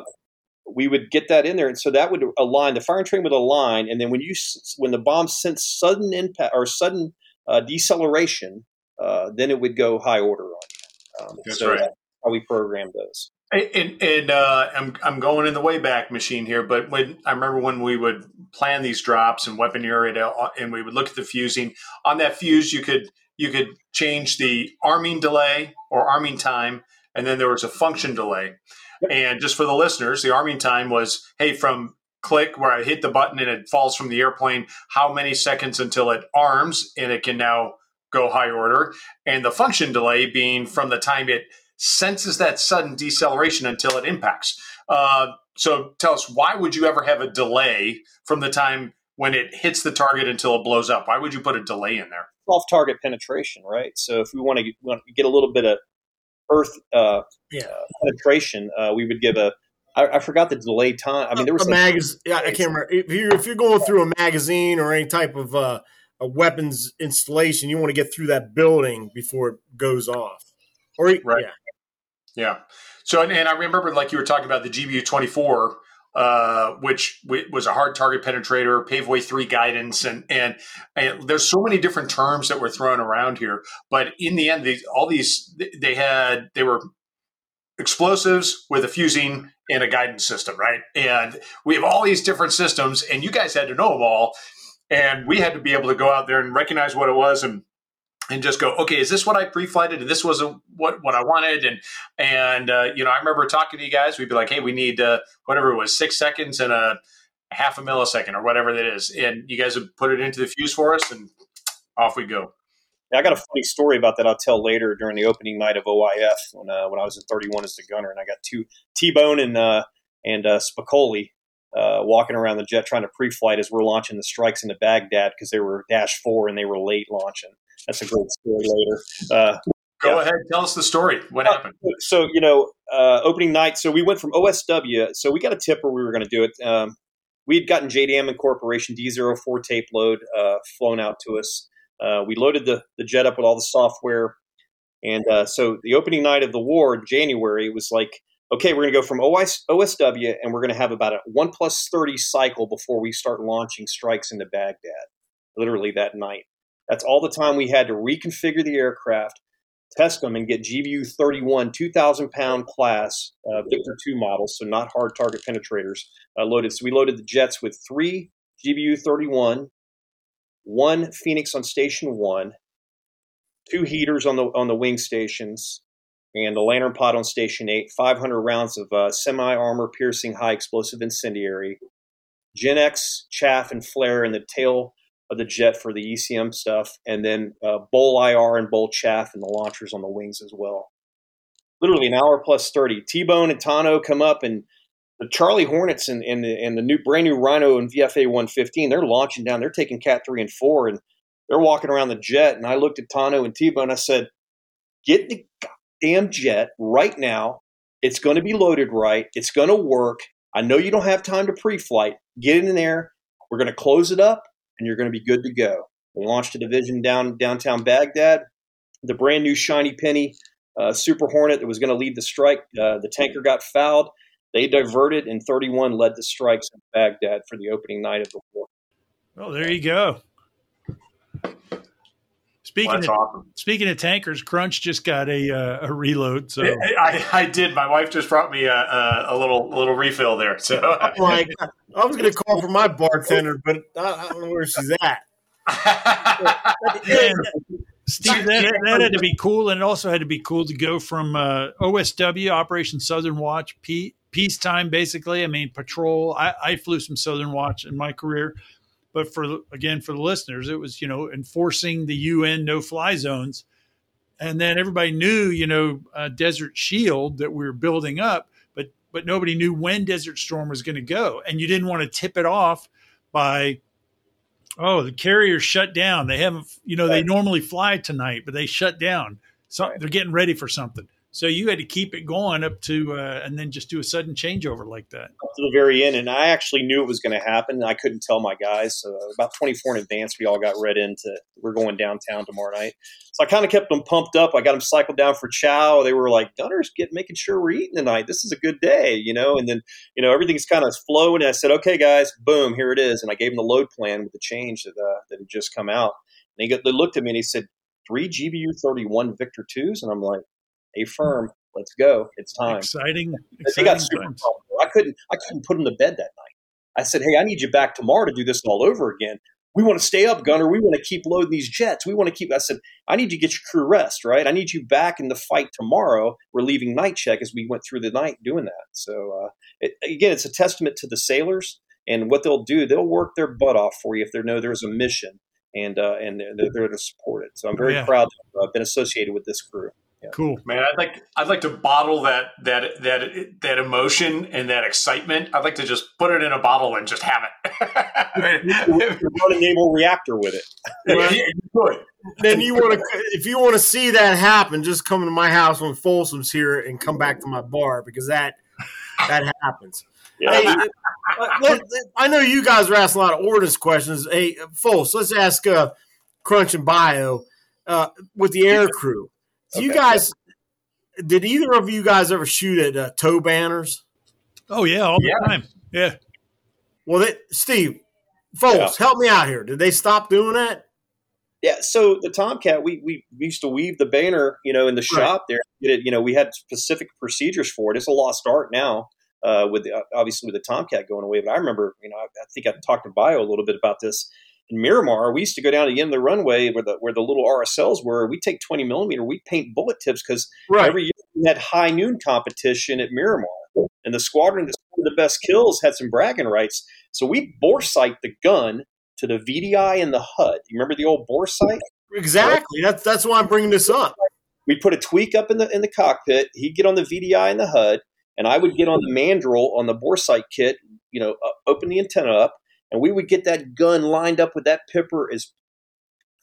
we would get that in there, and so that would align. The firing train would align, and then when you when the bomb sensed sudden impact or sudden uh, deceleration, uh, then it would go high order on you. Um, That's so right. that's how we program those. And, and uh, I'm I'm going in the wayback machine here, but when I remember when we would plan these drops and out, and we would look at the fusing on that fuse, you could you could change the arming delay or arming time and then there was a function delay. And just for the listeners, the arming time was hey, from click where I hit the button and it falls from the airplane, how many seconds until it arms and it can now go high order. And the function delay being from the time it senses that sudden deceleration until it impacts. Uh, so tell us, why would you ever have a delay from the time when it hits the target until it blows up? Why would you put a delay in there? Off target penetration, right? So if we want to get, want to get a little bit of Earth uh, yeah. uh, penetration, uh, we would give a. I, I forgot the delay time. I mean, there was a magazine. Yeah, I can't remember. If you're if you're going through a magazine or any type of uh, a weapons installation, you want to get through that building before it goes off. Or right. yeah, yeah. So and, and I remember like you were talking about the GBU twenty four uh, which was a hard target penetrator, Paveway three guidance, and, and, and there's so many different terms that were thrown around here. But in the end, these all these they had they were explosives with a fusing and a guidance system, right? And we have all these different systems, and you guys had to know them all, and we had to be able to go out there and recognize what it was and and just go, okay, is this what I pre-flighted? And this wasn't what what I wanted. And and uh, you know, I remember talking to you guys. We'd be like, hey, we need uh, whatever it was, six seconds and a, half a millisecond or whatever that is. And you guys would put it into the fuse for us, and off we go. Yeah, I got a funny story about that. I'll tell later during the opening night of OIF when uh, when I was in 31 as the gunner, and I got two T-Bone and uh, and uh, Spicoli uh, walking around the jet trying to pre-flight as we're launching the strikes into Baghdad because they were dash four and they were late launching that's a great story later. Uh, Go yeah. ahead, tell us the story. What uh, happened? So you know, uh, opening night. So we went from OSW. So we got a tip where we were going to do it. Um, we had gotten JDAM Incorporation D04 tape load uh, flown out to us. Uh, we loaded the the jet up with all the software, and uh, so the opening night of the war in January was like. Okay, we're going to go from OS, OSW and we're going to have about a 1 plus 30 cycle before we start launching strikes into Baghdad, literally that night. That's all the time we had to reconfigure the aircraft, test them, and get GBU 31 2,000 pound class uh, Victor 2 models, so not hard target penetrators, uh, loaded. So we loaded the jets with three GBU 31, one Phoenix on Station 1, two heaters on the, on the wing stations, and a LANTIRN pod on Station 8, 500 rounds of uh, semi armor piercing high explosive incendiary, Gen X chaff and flare in the tail the jet for the ECM stuff, and then uh, BOL IR and BOL chaff and the launchers on the wings as well. Literally an hour plus 30. T Bone and Tano come up, and the Charlie Hornets and, and, the, and the new brand new Rhino and VFA 115, they're launching down. They're taking Cat 3 and 4, and they're walking around the jet. And I looked at Tano and T Bone, and I said, Get the damn jet right now. It's going to be loaded right. It's going to work. I know you don't have time to pre flight. Get in there. We're going to close it up and you're going to be good to go. We launched a division down downtown Baghdad. The brand new shiny penny uh, Super Hornet that was going to lead the strike. Uh, the tanker got fouled. They diverted, and 31 led the strikes in Baghdad for the opening night of the war. Oh, there you go. Speaking well, of, awesome. speaking of tankers, Crunch just got a uh, a reload. So I, I did. My wife just brought me a, a, a little a little refill there. So I'm like I was going to call for my bartender, but I, I, don't know where she's at. Steve, that, that, had to be cool, and it also had to be cool to go from uh, OSW Operation Southern Watch, P- peacetime, basically. I mean, patrol. I, I flew some Southern Watch in my career but for again, for the listeners, it was you know enforcing the UN no fly zones, and then everybody knew you know uh, Desert Shield that we were building up, but but nobody knew when Desert Storm was going to go, and you didn't want to tip it off by oh the carrier shut down. They haven't you know they normally fly tonight, but they shut down. So they're getting ready for something. So you had to keep it going up to, uh, and then just do a sudden changeover like that. Up to the very end. And I actually knew it was going to happen. I couldn't tell my guys. So about 24 in advance, we all got read into, we're going downtown tomorrow night. So I kind of kept them pumped up. I got them cycled down for chow. They were like, Gunner's get making sure we're eating tonight. This is a good day, you know? And then, you know, everything's kind of flowing. And I said, okay, guys, boom, here it is. And I gave them the load plan with the change that, uh, that had just come out. And they, got, they looked at me and he said, three GBU 31 Victor 2s. And I'm like, a firm. Let's go. It's time. Exciting. exciting they got super I couldn't. I couldn't put them to bed that night. I said, "Hey, I need you back tomorrow to do this all over again." we want to stay up, Gunner. We want to keep loading these jets. We want to keep. I said, I need you to get your crew rest, right? I need you back in the fight tomorrow. We're leaving night check as we went through the night doing that. So uh, it, again, it's a testament to the sailors and what they'll do. They'll work their butt off for you if they know there's a mission and uh, and they're there to support it. So I'm very Yeah. proud to have been associated with this crew. Cool. Man, I'd like I'd like to bottle that that that that emotion and that excitement. I'd like to just put it in a bottle and just have it. You run a naval reactor with it. Yeah, you could. then you want to, if you want to see that happen, just come to my house when Folsom's here and come back to my bar because that that happens. Hey, uh, I know you guys are asking a lot of ordnance questions. Hey, Fols, let's ask uh, Crunch and Bio uh, with the air crew. Do you Okay. guys? Did either of you guys ever shoot at uh, tow banners? Oh yeah, all the time. Yeah. Well, they, Steve, folks, Yeah. help me out here. Did they stop doing that? Yeah, so the Tomcat, we, we used to weave the banner, you know, in the shop there. Get it, you know, we had specific procedures for it. It's a lost art now, uh, with the, obviously with the Tomcat going away. But I remember, you know, I, I think I talked to Bio a little bit about this in Miramar. We used to go down to the end of the runway where the where the little RSLs were. We take twenty millimeter, we paint bullet tips because every year we had high noon competition at Miramar, and the squadron that scored the best kills had some bragging rights. So we bore sight the gun to the VDI and the HUD. You remember the old bore sight? Exactly. That's that's why I'm bringing this up. We'd put a tweak up in the in the cockpit. He'd get on the VDI and the HUD, and I would get on the mandrel on the bore sight kit. You know, open the antenna up, and we would get that gun lined up with that pipper as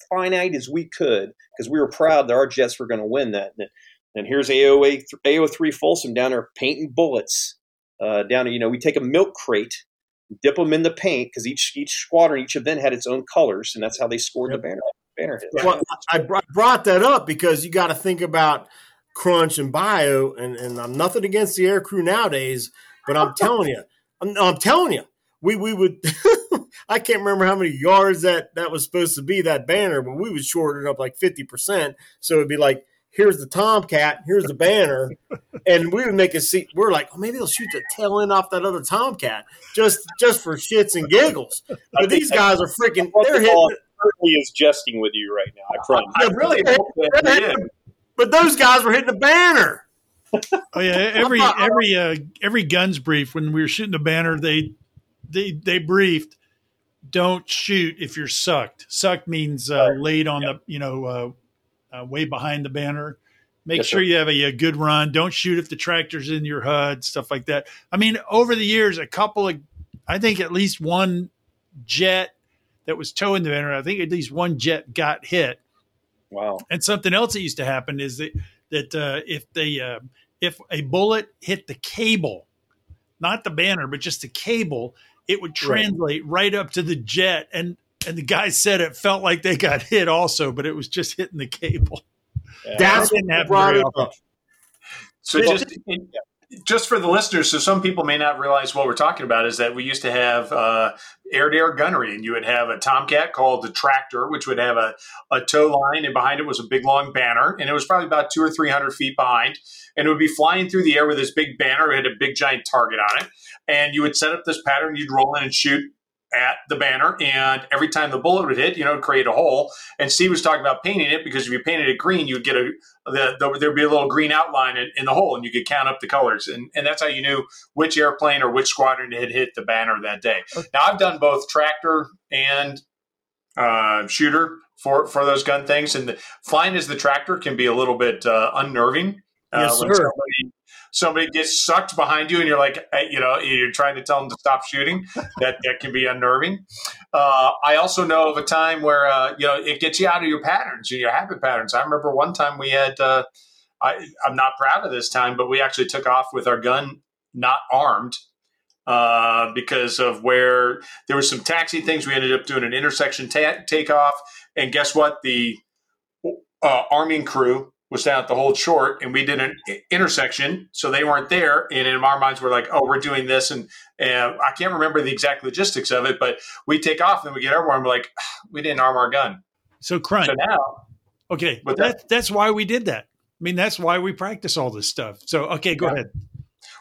finite as we could because we were proud that our jets were going to win that. And, and here's AOA AO3 Folsom down there painting bullets. Uh, down there, you know, we take a milk crate, dip them in the paint because each each squadron, each event had its own colors, and that's how they scored the banner banner hit. Well, I brought that up because you got to think about crunch and bio, and, and I'm nothing against the air crew nowadays, but I'm telling you, I'm, I'm telling you, we we would. I can't remember how many yards that that was supposed to be that banner, but we would shorten it up like fifty percent, so it'd be like. Here's the Tomcat. Here's the banner, and we would make a see. We're like, oh, maybe they'll shoot the tail end off that other Tomcat just just for shits and giggles. But these guys are freaking. They're hitting. Certainly is jesting with you right now. I promise. I really hope that they did. But those guys were hitting the banner. Oh yeah, every every uh, every guns brief when we were shooting the banner, they they they briefed, don't shoot if you're sucked. Sucked means uh, laid on the you know uh, uh, way behind the banner. Make Yes, sure sir. you have a, a good run. Don't shoot if the tractor's in your HUD, stuff like that. I mean, over the years, a couple of, I think at least one jet that was towing the banner. I think at least one jet got hit. Wow. And something else that used to happen is that that uh, if they uh, if a bullet hit the cable, not the banner, but just the cable, it would translate right, up to the jet. And and the guy said it felt like they got hit also, but it was just hitting the cable. That's That didn't what happen brought very it often. up. So Well, just just for the listeners, so some people may not realize what we're talking about is that we used to have uh, air-to-air gunnery, and you would have a Tomcat called the Tractor, which would have a, a tow line, and behind it was a big long banner, and it was probably about two or three hundred feet behind, and it would be flying through the air with this big banner. It had a big giant target on it, and you would set up this pattern. You'd roll in and shoot at the banner, and every time the bullet would hit, you know, create a hole. And Steve was talking about painting it because if you painted it green, you'd get a the, the, there'd be a little green outline in, in the hole, and you could count up the colors, and and that's how you knew which airplane or which squadron had hit the banner that day. Now I've done both tractor and uh, shooter for for those gun things, and the, flying as the tractor can be a little bit uh, unnerving. Uh, Yes, sir. somebody somebody gets sucked behind you, and you're like, eh, you know, you're trying to tell them to stop shooting. that that can be unnerving. Uh, I also know of a time where uh, you know it gets you out of your patterns, your habit patterns. I remember one time we had. Uh, I, I'm not proud of this time, but we actually took off with our gun not armed uh, because of where there was some taxi things. We ended up doing an intersection ta- takeoff, and guess what? The uh, arming crew was down at the hold short, and we did an intersection, so they weren't there. And in our minds, we're like, "Oh, we're doing this," and and I can't remember the exact logistics of it, but we take off and we get airborne. We're like, "Ah, "We didn't arm our gun." So crunch. So now, Okay, But that, that's why we did that. I mean, that's why we practice all this stuff. So okay, go Yeah. ahead.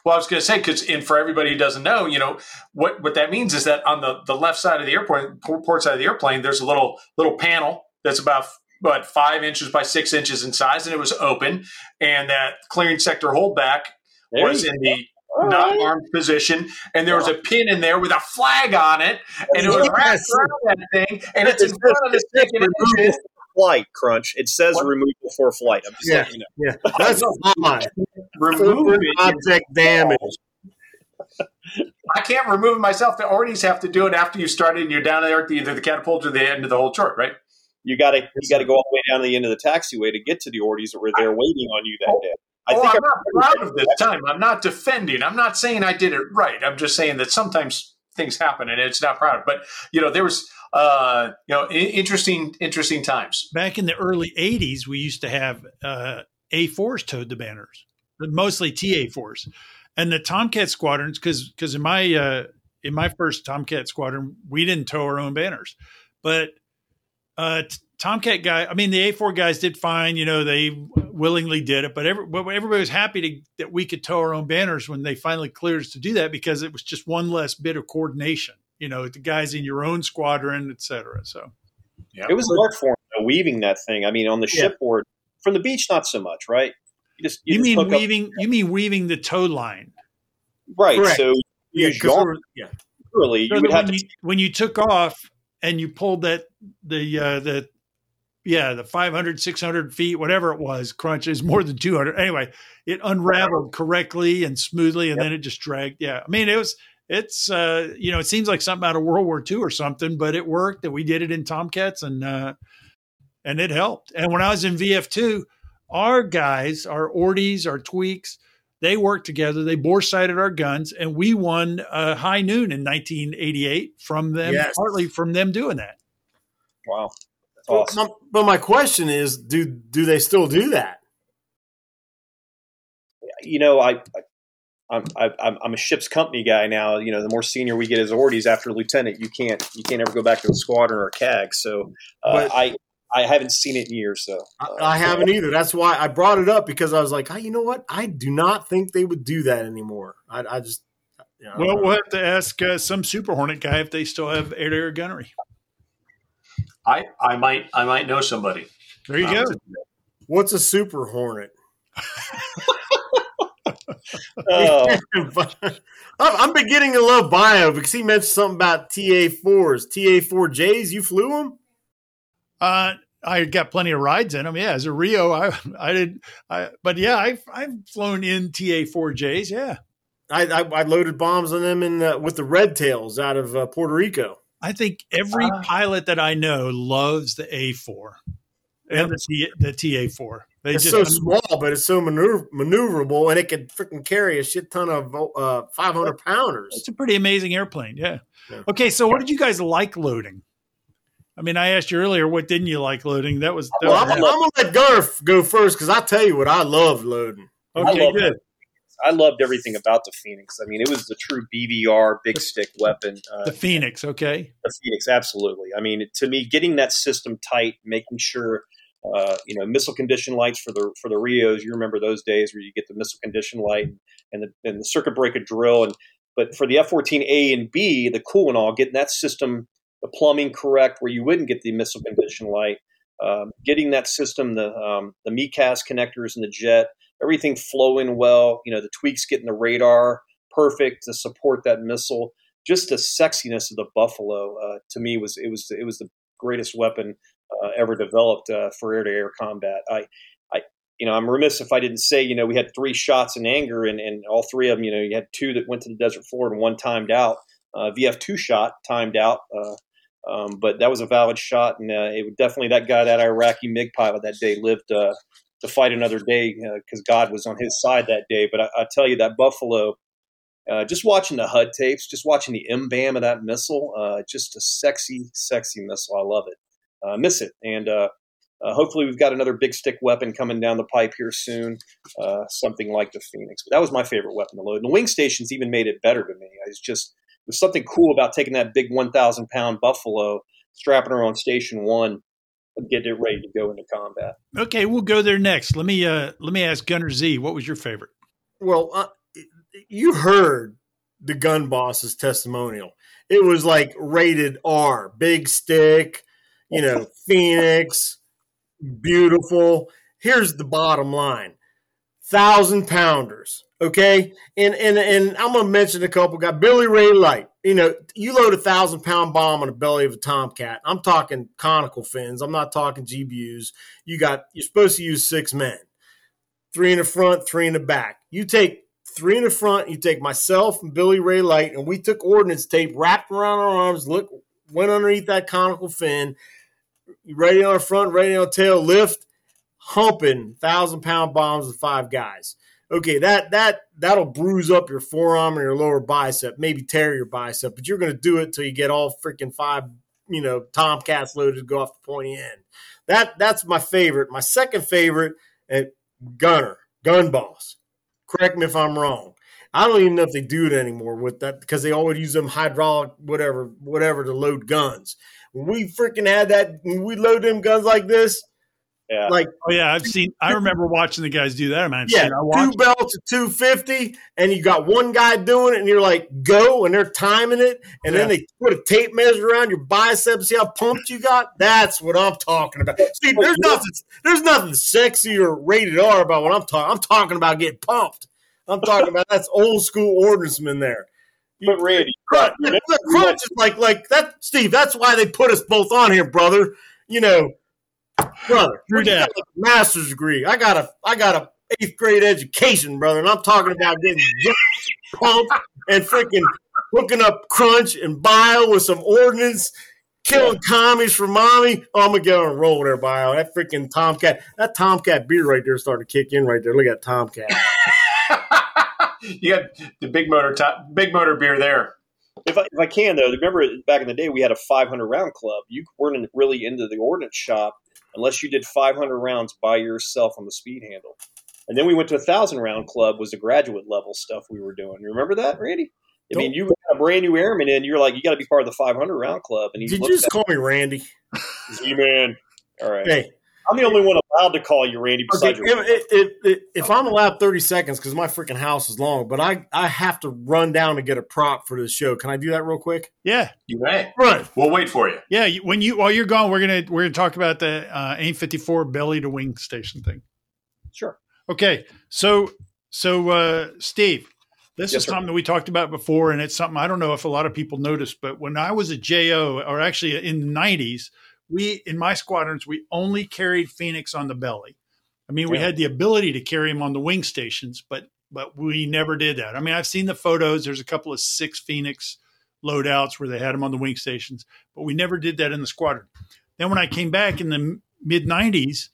Well, I was going to say because, and for everybody who doesn't know, you know what what that means is that on the the left side of the airport, port side of the airplane, there's a little little panel that's about but five inches by six inches in size, and it was open, and that clearing sector holdback there was in the not armed position, and there was a pin in there with a flag on it, and it was wrapped around that thing, and it's in front of the stick, and flight crunch. It says what? remove before flight. I'm just yeah, you know. Yeah, that's fine. remove object damage. I can't remove it myself. The ordies have to do it after you started and you're down there at the, either the catapult or the end of the hold short, right? You got to you got to go all the way down to the end of the taxiway to get to the ordies that were there waiting on you that oh, day. I oh, think I'm, I'm not proud of this time. I'm not defending. I'm not saying I did it right. I'm just saying that sometimes things happen and it's not proud. But you know, there was uh, you know interesting interesting times back in the early '80s. We used to have uh, A4s towed the banners, mostly TA4s, and the Tomcat squadrons. Because because in my uh, in my first Tomcat squadron, we didn't tow our own banners, but uh, Tomcat guy, I mean, the A4 guys did fine. You know, they willingly did it, but every, everybody was happy to, that we could tow our own banners when they finally cleared us to do that because it was just one less bit of coordination. You know, the guys in your own squadron, et cetera. So, yeah, it was hard for them weaving that thing. I mean, on the yeah. shipboard from the beach, not so much, right? You just you, you just mean weaving? Up. You mean weaving the tow line, right? Correct. So yeah, yeah. Really, so you would have to you, when you took off and you pulled that the uh, the yeah, the 500, 600 feet, whatever it was, crunch is more than 200. Anyway, it unraveled correctly and smoothly, and yep. then it just dragged. Yeah. I mean, it was, it's, uh, you know, it seems like something out of World War II or something, but it worked that we did it in Tomcats and, uh, and it helped. And when I was in VF2, our guys, our Ordies, our tweaks, they worked together. They bore sighted our guns, and we won uh, high noon in 1988 from them, yes. partly from them doing that. Wow. Awesome. Well, my, but my question is, do do they still do that? You know, I, I I'm I'm a ship's company guy now. You know, the more senior we get as ordies after lieutenant, you can't you can't ever go back to a squadron or a CAG. So uh, I I haven't seen it in years. So uh, I, I, haven't either. That's why I brought it up because I was like, hey, you know what? I do not think they would do that anymore. I, I just. You know, well, we'll have to ask uh, some Super Hornet guy if they still have air to air gunnery. I I might I might know somebody. There you um, go. What's a Super Hornet? oh. I'm beginning to love Bio because he mentioned something about TA4s, TA4Js. You flew them? Uh, I got plenty of rides in them. Yeah, as a Rio, I I did. I but yeah, I've I've flown in TA4Js. Yeah, I I, I loaded bombs on them in the, with the Red Tails out of uh, Puerto Rico. I think every uh, pilot that I know loves the A4 and the, the TA4. They it's just, so small, but it's so maneuver, maneuverable, and it can freaking carry a shit ton of uh, 500 pounders. It's a pretty amazing airplane. Yeah. yeah. Okay, so what did you guys like loading? I mean, I asked you earlier, what didn't you like loading? That was. That well, was I'm, I'm, gonna let Garf go first because I tell you what I love loading. Okay, good. I loved everything about the Phoenix. I mean, it was the true BVR big stick weapon. Uh, the Phoenix, okay. The Phoenix, absolutely. I mean, to me, getting that system tight, making sure uh, you know missile condition lights for the for the Rios. You remember those days where you get the missile condition light and the and the circuit breaker drill, and but for the F-14A and B, the cool and all, getting that system, the plumbing correct, where you wouldn't get the missile condition light. Um, getting that system, the um, the MECAS connectors and the jet, everything flowing well. You know, the tweaks getting the radar perfect to support that missile. Just the sexiness of the Buffalo uh, to me was it was it was the greatest weapon uh, ever developed uh, for air to air combat. I, I, you know, I'm remiss if I didn't say, you know, we had three shots in anger, and, and all three of them, you know, you had two that went to the desert floor and one timed out. Uh, VF two shot timed out, uh, um, but that was a valid shot, and uh, it would definitely that guy, that Iraqi MiG pilot that day lived to fight another day because uh, God was on his side that day. But I, I tell you, that Buffalo, uh, just watching the HUD tapes, just watching the MBAM of that missile, uh, just a sexy, sexy missile. I love it. Uh, miss it. And uh, uh, hopefully, we've got another big stick weapon coming down the pipe here soon, something like the Phoenix. But that was my favorite weapon to load. And the wing stations even made it better to me. It's just, there's something cool about taking that big 1,000 pound Buffalo, strapping her on station one, get it ready to go into combat. Okay, we'll go there next. Let me uh, let me ask Gunner Z. What was your favorite? Well, uh, you heard the gun boss's testimonial. It was like rated R, big stick, you know, Phoenix, beautiful. Here's the bottom line thousand pounders. Okay. And and and I'm gonna mention a couple Got Billy Ray Light. You know, you load a thousand pound bomb on the belly of a tomcat. I'm talking conical fins. I'm not talking GBUs. You got you're supposed to use six men. Three in the front, three in the back. You take three in the front, you take myself and Billy Ray Light, and we took ordnance tape, wrapped around our arms, look, went underneath that conical fin, ready on the front, ready on the tail, lift, humping thousand pound bombs with five guys. Okay, that that that'll bruise up your forearm and your lower bicep, maybe tear your bicep, but you're going to do it till you get all freaking five, you know, tomcats loaded to go off the pointy end. That that's my favorite. My second favorite, at Gunner, Gun Boss. Correct me if I'm wrong. I don't even know if they do it anymore with that because they always use them hydraulic whatever whatever to load guns. When we freaking had that, when we load them guns like this, Yeah. like Oh yeah, I've seen. I remember watching the guys do that. Man, yeah, Shit, I two watched. belts at 250, and you got one guy doing it, and you're like, go, and they're timing it, and then they put a tape measure around your biceps, see how pumped you got? That's what I'm talking about. See, there's nothing, there's nothing sexy or rated R about what I'm talking. I'm talking about getting pumped. I'm talking about that's old school ordnanceman there. But Randy, Crunch, crunch is like like that, Steve. That's why they put us both on here, brother. You know, brother. True you got that. a master's degree. I got a I got a eighth grade education, brother, and I'm talking about getting pumped and freaking hooking up crunch and Bio with some ordnance, Killing commies for mommy. Oh, I'm gonna get on a roll there, bio. That freaking Tomcat, that Tomcat beer right there starting to kick in right there. Look at that Tomcat. you got the big motor top, big motor beer there. if I, if I can though, remember back in the day we had a 500 round club. You weren't really into the ordnance shop unless you did 500 rounds by yourself on the speed handle. And then we went to a thousand round club was the graduate level stuff we were doing. You remember that, Randy? I mean, you got a brand new airman in. You're like, you got to be part of the 500 round club. And he Did you just call me Randy? you, man. All right, Hey, I'm the only one allowed to call you Randy Okay, besides your. if, if, if, if I'm allowed 30 seconds, because my freaking house is long, but I, I have to run down to get a prop for this show. Can I do that real quick? Yeah, You may. Right, We'll wait for you. yeah. When you while you're gone, we're gonna we're gonna talk about the uh, AIM 54 belly to wing station thing. Sure. Okay, so so uh, Steve, this Yes, is sir. something that we talked about before, and it's something I don't know if a lot of people noticed, but when I was a JO, or actually in the '90s, we in my squadrons we only carried Phoenix on the belly. I mean, we Yeah. had the ability to carry him on the wing stations, but but we never did that. I mean, I've seen the photos. There's a couple of six Phoenix loadouts where they had them on the wing stations, but we never did that in the squadron. Then when I came back in the mid '90s,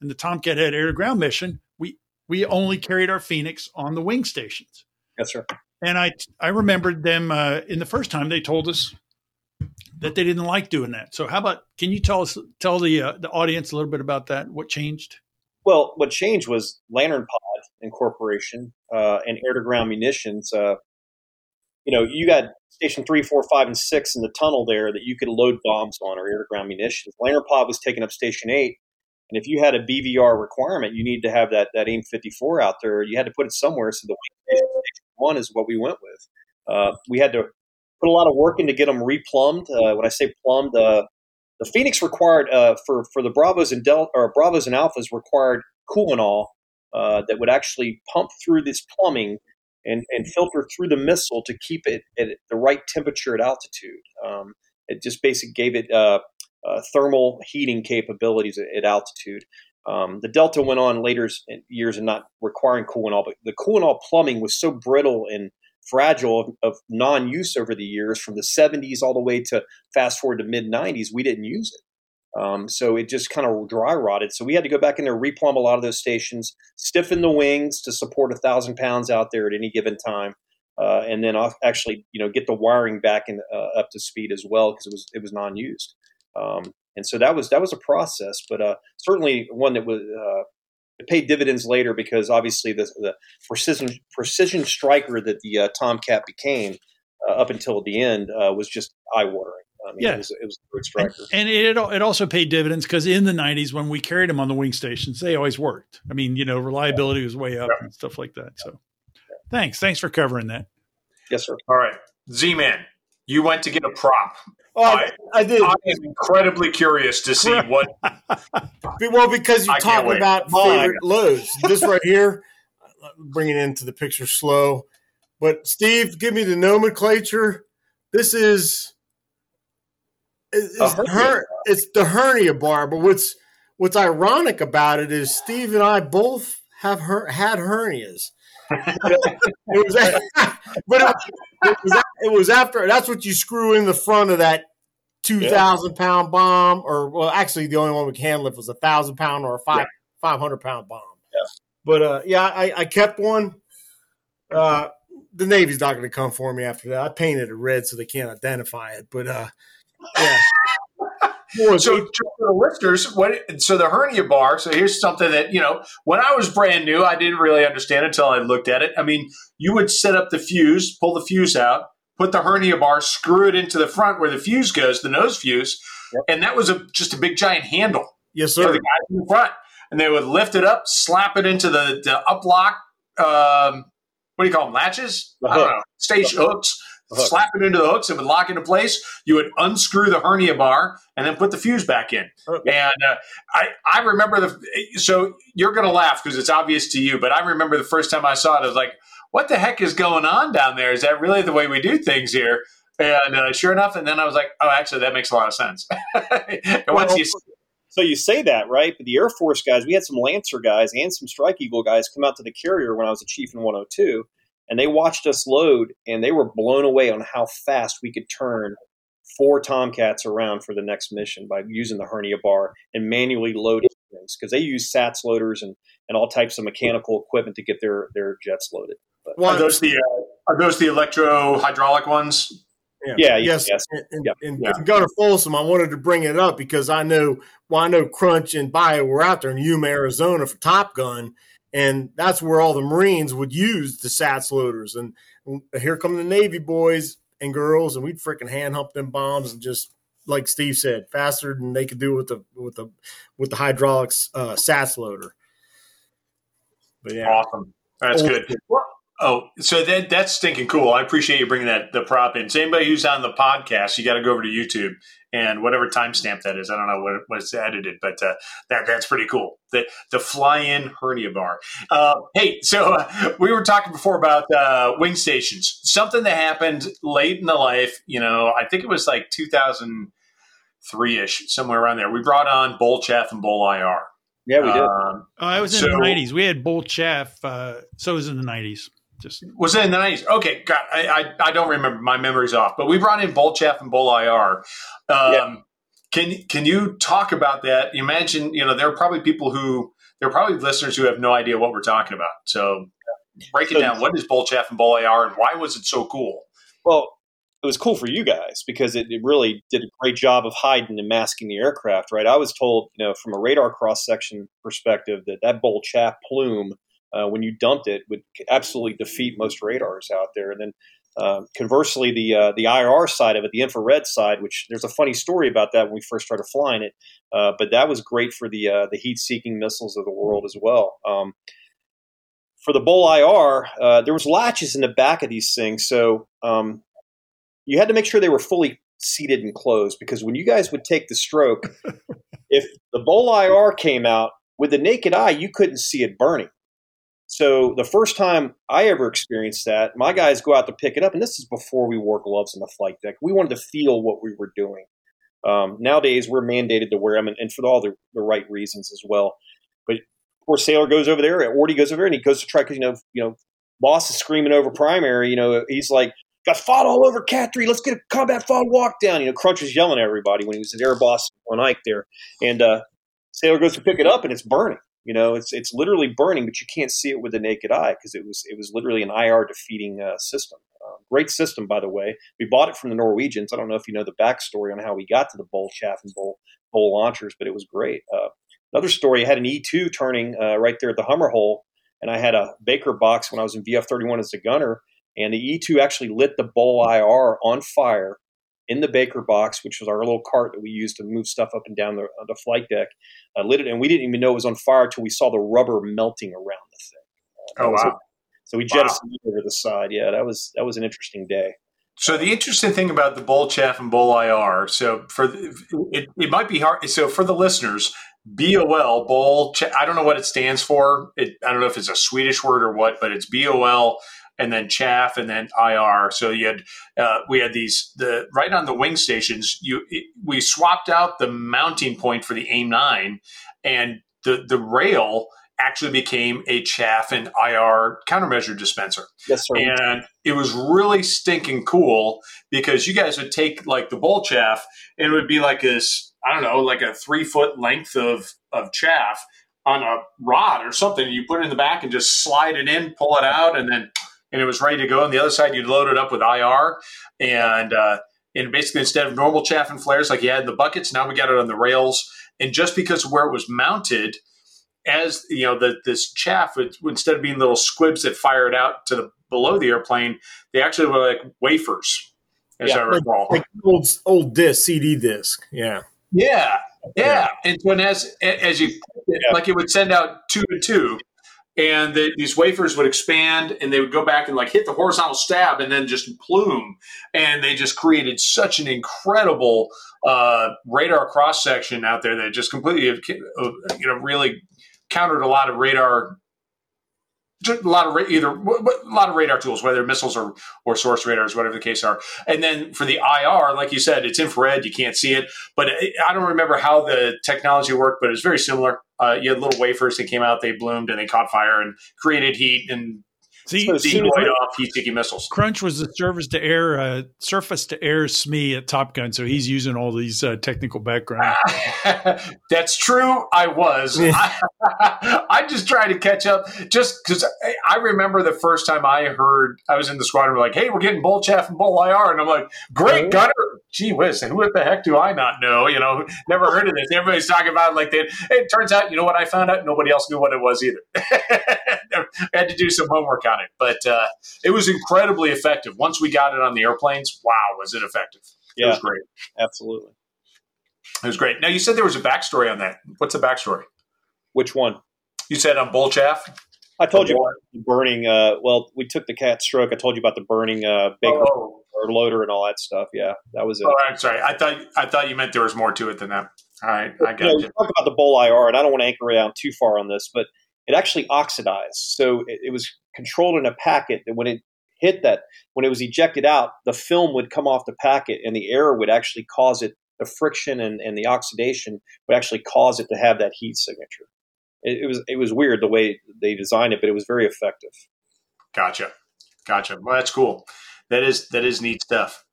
and the Tomcat had air to ground mission, we we only carried our Phoenix on the wing stations. Yes, sir. And I I remembered them uh, in the first time they told us that they didn't like doing that. So how about can you tell us tell the uh, the audience a little bit about that? What changed? Well, what changed was LANTIRN Pod Incorporation uh, and air to ground munitions. Uh, you know, you got station three, four, five, and six in the tunnel there that you could load bombs on or air to ground munitions. LANTIRN Pod was taking up station eight. And if you had a BVR requirement, you need to have that, that AIM 54 out there. You had to put it somewhere. So the one is what we went with. Uh, we had to put a lot of work in to get them replumbed. Uh, when I say plumbed, uh, the Phoenix required uh, for for the Bravos and Del or Bravos and Alphas required coolant uh, that would actually pump through this plumbing and, and filter through the missile to keep it at the right temperature at altitude. Um, it just basically gave it uh, uh, thermal heating capabilities at, at altitude. Um, the Delta went on later years and not requiring coolant, all, but the coolant all plumbing was so brittle and fragile of, of non-use over the years, from the 70s all the way to fast forward to mid 90s, we didn't use it. Um, so it just kind of dry rotted. So we had to go back in there, replumb a lot of those stations, stiffen the wings to support a thousand pounds out there at any given time, uh, and then off- actually, you know, get the wiring back in, uh, up to speed as well because it was it was non-used. Um, and so that was that was a process, but uh, certainly one that was it paid dividends later because obviously the, the precision precision striker that the uh, Tomcat became uh, up until the end uh, was just eye watering. I mean, Yeah. it was, it was a great And, striker. and it it also paid dividends because in the '90s when we carried them on the wing stations, they always worked. I mean, you know, reliability was way up and stuff like that. So, Thanks. Thanks for covering that. Yes, sir. All right, Z Man, you went to get a prop. Oh, I, I did. I am incredibly curious to see what. Well, because you're I talking about oh, Mine. favorite loads. This right here, bring it into the picture slow. But Steve, give me the nomenclature. This is it's, A it's, hernia her, it's the hernia bar. But what's what's ironic about it is Steve and I both have her, had hernias. It was, but it, it was it was after. That's what you screw in the front of that two thousand pound bomb, or well, actually, the only one we can lift was a thousand pound or a five five hundred pound bomb. Yeah. But uh, yeah, I, I kept one. Uh, the Navy's not going to come for me after that. I painted it red so they can't identify it. But uh, yeah. So, for the listeners, what? So the hernia bar. So here's something that you know. When I was brand new, I didn't really understand until I looked at it. I mean, you would set up the fuse, pull the fuse out, put the hernia bar, screw it into the front where the fuse goes, the nose fuse, Yep. and that was a just a big giant handle yes, sir. for the guy in the front, and they would lift it up, slap it into the the up lock. Um, what do you call them? Latches? The I don't know. Station hooks. Slap it into the hooks. It would lock into place. You would unscrew the hernia bar and then put the fuse back in. Okay. And uh, I, I remember the. So you're going to laugh because it's obvious to you, but I remember the first time I saw it, I was like, "What the heck is going on down there? Is that really the way we do things here?" And uh, sure enough, and then I was like, "Oh, actually, that makes a lot of sense." and once Well, you, So you say that, right? But the Air Force guys, we had some Lancer guys and some Strike Eagle guys come out to the carrier when I was a chief in 102, and they watched us load, and they were blown away on how fast we could turn four Tomcats around for the next mission by using the hernia bar and manually loading things because they use SATS loaders and, and all types of mechanical equipment to get their, their jets loaded. But, Well, are those the uh, are those the electro hydraulic ones? yeah, yes, yes. and, and, Yeah. and Yeah. Gunner Folsom, I wanted to bring it up because I know, well, I know Crunch and Bio were out there in Yuma, Arizona for Top Gun, and that's where all the Marines would use the SATS loaders. And here come the Navy boys and girls, and we'd freaking hand hump them bombs and just like Steve said, faster than they could do with the with the with the hydraulics uh, SATS loader. But yeah, Awesome. That's Old good. Well, Oh, so that that's stinking cool. I appreciate you bringing that the prop in. So anybody who's on the podcast, you got to go over to YouTube and whatever timestamp that is. I don't know what, what it's edited, but uh, that that's pretty cool. The the fly-in hernia bar. Uh, hey, so uh, we were talking before about uh, wing stations. Something that happened late in the life. You know, I think it was like 2003 ish, somewhere around there. We brought on Bull Chaff and Bull IR. Yeah, we did. Um, Oh, I was in So- the nineties. We had Bull Chaff. Uh, so it was in the nineties. Just Was it in the nineties? Okay, God, I, I I don't remember. My memory's off. But we brought in Bull Chaff and Bull IR. Um, Yeah. Can can you talk about that? You mentioned you know there are probably people who there are probably listeners who have no idea what we're talking about. So break it So- down. What is Bull Chaff and Bull IR, and why was it so cool? Well, it was cool for you guys because it, it really did a great job of hiding and masking the aircraft, right? I was told, you know, from a radar cross section perspective, that that bull chaff plume, uh, when you dumped it, would absolutely defeat most radars out there. And then uh, conversely, the uh, the IR side of it, the infrared side, which there's a funny story about that when we first started flying it, uh, but that was great for the uh, the heat seeking missiles of the world as well. Um, for the Bull IR, uh, there was latches in the back of these things, so um, you had to make sure they were fully seated and closed because when you guys would take the stroke, if the Bull IR came out with the naked eye, you couldn't see it burning. So the first time I ever experienced that, my guys go out to pick it up, and this is before we wore gloves on the flight deck. We wanted to feel what we were doing. Um, nowadays, we're mandated to wear them, and, and for all the, the right reasons as well. But poor sailor goes over there, Ordie goes over there, and he goes to try because you know, you know, boss is screaming over primary. You know, he's like, "Got FOD all over Cat Three. Let's get a combat FOD walk down." You know, Crunch was yelling at everybody when he was at Air Boss on Ike there, and uh, sailor goes to pick it up, and it's burning. You know, it's it's literally burning, but you can't see it with the naked eye because it was it was literally an IR defeating uh, system. Uh, great system, by the way. We bought it from the Norwegians. I don't know if you know the backstory on how we got to the Bull Chaff and Bull Bull launchers, but it was great. Uh, another story: I had an E2 turning uh, right there at the Hummer hole, and I had a Baker box when I was in VF 31 as a gunner, and the E2 actually lit the Bull IR on fire in the Baker box, which was our little cart that we used to move stuff up and down the, uh, the flight deck. I lit it, and we didn't even know it was on fire until we saw the rubber melting around the thing. Uh, Oh that was a- wow! So we jettisoned wow. over the side. Yeah, that was that was an interesting day. So the interesting thing about the bull chaff and bull IR, so for the, it, it might be hard. So for the listeners, BOL bull, I don't know what it stands for. It, I don't know if it's a Swedish word or what, but it's BOL and then chaff and then IR. So you had uh, we had these the right on the wing stations. You we swapped out the mounting point for the AIM nine, and the the rail actually became a chaff and IR countermeasure dispenser. Yes, sir. And it was really stinking cool because you guys would take like the bull chaff and it would be like this, I don't know, like a three foot length of, of chaff on a rod or something. You put it in the back and just slide it in, pull it out, and then and it was ready to go. On the other side, you'd load it up with IR and uh, and basically instead of normal chaff and flares like you had in the buckets, now we got it on the rails. And just because of where it was mounted, as you know, the, this chaff would, instead of being little squibs that fired out to the below the airplane, they actually were like wafers, as yeah, I recall. Like, like old old disc, CD disc. Yeah. Yeah. Yeah. And when as as you yeah. like it would send out two and two, and the, these wafers would expand and they would go back and like hit the horizontal stab and then just plume. And they just created such an incredible uh, radar cross section out there that just completely you know really countered a lot of radar a lot of either a lot of radar tools, whether missiles or or source radars, whatever the case are. And then for the IR, like you said, it's infrared; you can't see it. But I don't remember how the technology worked, but it's very similar. Uh, you had little wafers that came out, they bloomed, and they caught fire and created heat and See, so decoyed off heat-seeking missiles. Crunch was the surface to air, uh, surface to air SME at Top Gun, so he's using all these uh, technical background. That's true. I was. I, I, just trying to catch up, just because I remember the first time I heard I was in the squadron, like, "Hey, we're getting bull chaff and bull IR," and I'm like, "Great, Gunner! Gee whiz, who the heck do I not know? You know, never heard of this. Everybody's talking about it like that. It turns out, you know what I found out? Nobody else knew what it was either. I had to do some homework on it, but uh, it was incredibly effective. Once we got it on the airplanes, wow, was it effective? Yeah, it was great. Absolutely, it was great. Now you said there was a backstory on that. What's the backstory? Which one? You said on bull chaff. I told you about the burning. Uh, well, we took the cat stroke. I told you about the burning uh, big oh. loader and all that stuff. Yeah, that was it. Oh, I'm sorry. I thought I thought you meant there was more to it than that. All right, I got you. Know, talk about the bull IR, and I don't want to anchor down too far on this, but it actually oxidized. So it, it was controlled in a packet that when it hit that, when it was ejected out, the film would come off the packet and the air would actually cause it, the friction and, and the oxidation would actually cause it to have that heat signature. It, it was it was weird the way they designed it, but it was very effective. Gotcha, gotcha. Well, that's cool. That is that is neat stuff.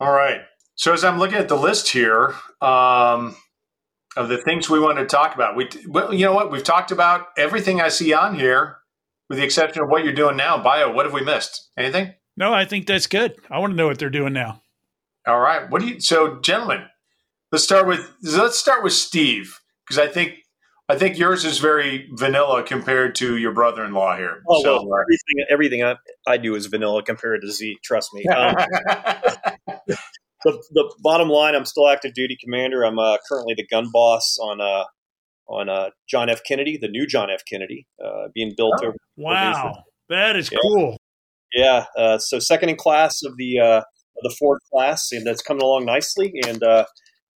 All right. So as I'm looking at the list here, um, of the things we want to talk about. We, well, you know what? We've talked about everything I see on here, with the exception of what you're doing now. Bio, what have we missed? Anything? No, I think that's good. I want to know what they're doing now. All right. What do you? So, gentlemen, let's start with let's start with Steve because I think I think yours is very vanilla compared to your brother-in-law here. Oh so, well, everything everything I, I, do is vanilla compared to Z. Trust me. Um, the, the bottom line, I'm still active duty commander. I'm uh, currently the gun boss on uh, on uh, John F. Kennedy, the new John F. Kennedy, uh, being built oh, over. Wow, that is yeah. cool. Yeah, uh, so second in class of the uh, the Ford class, and that's coming along nicely. And a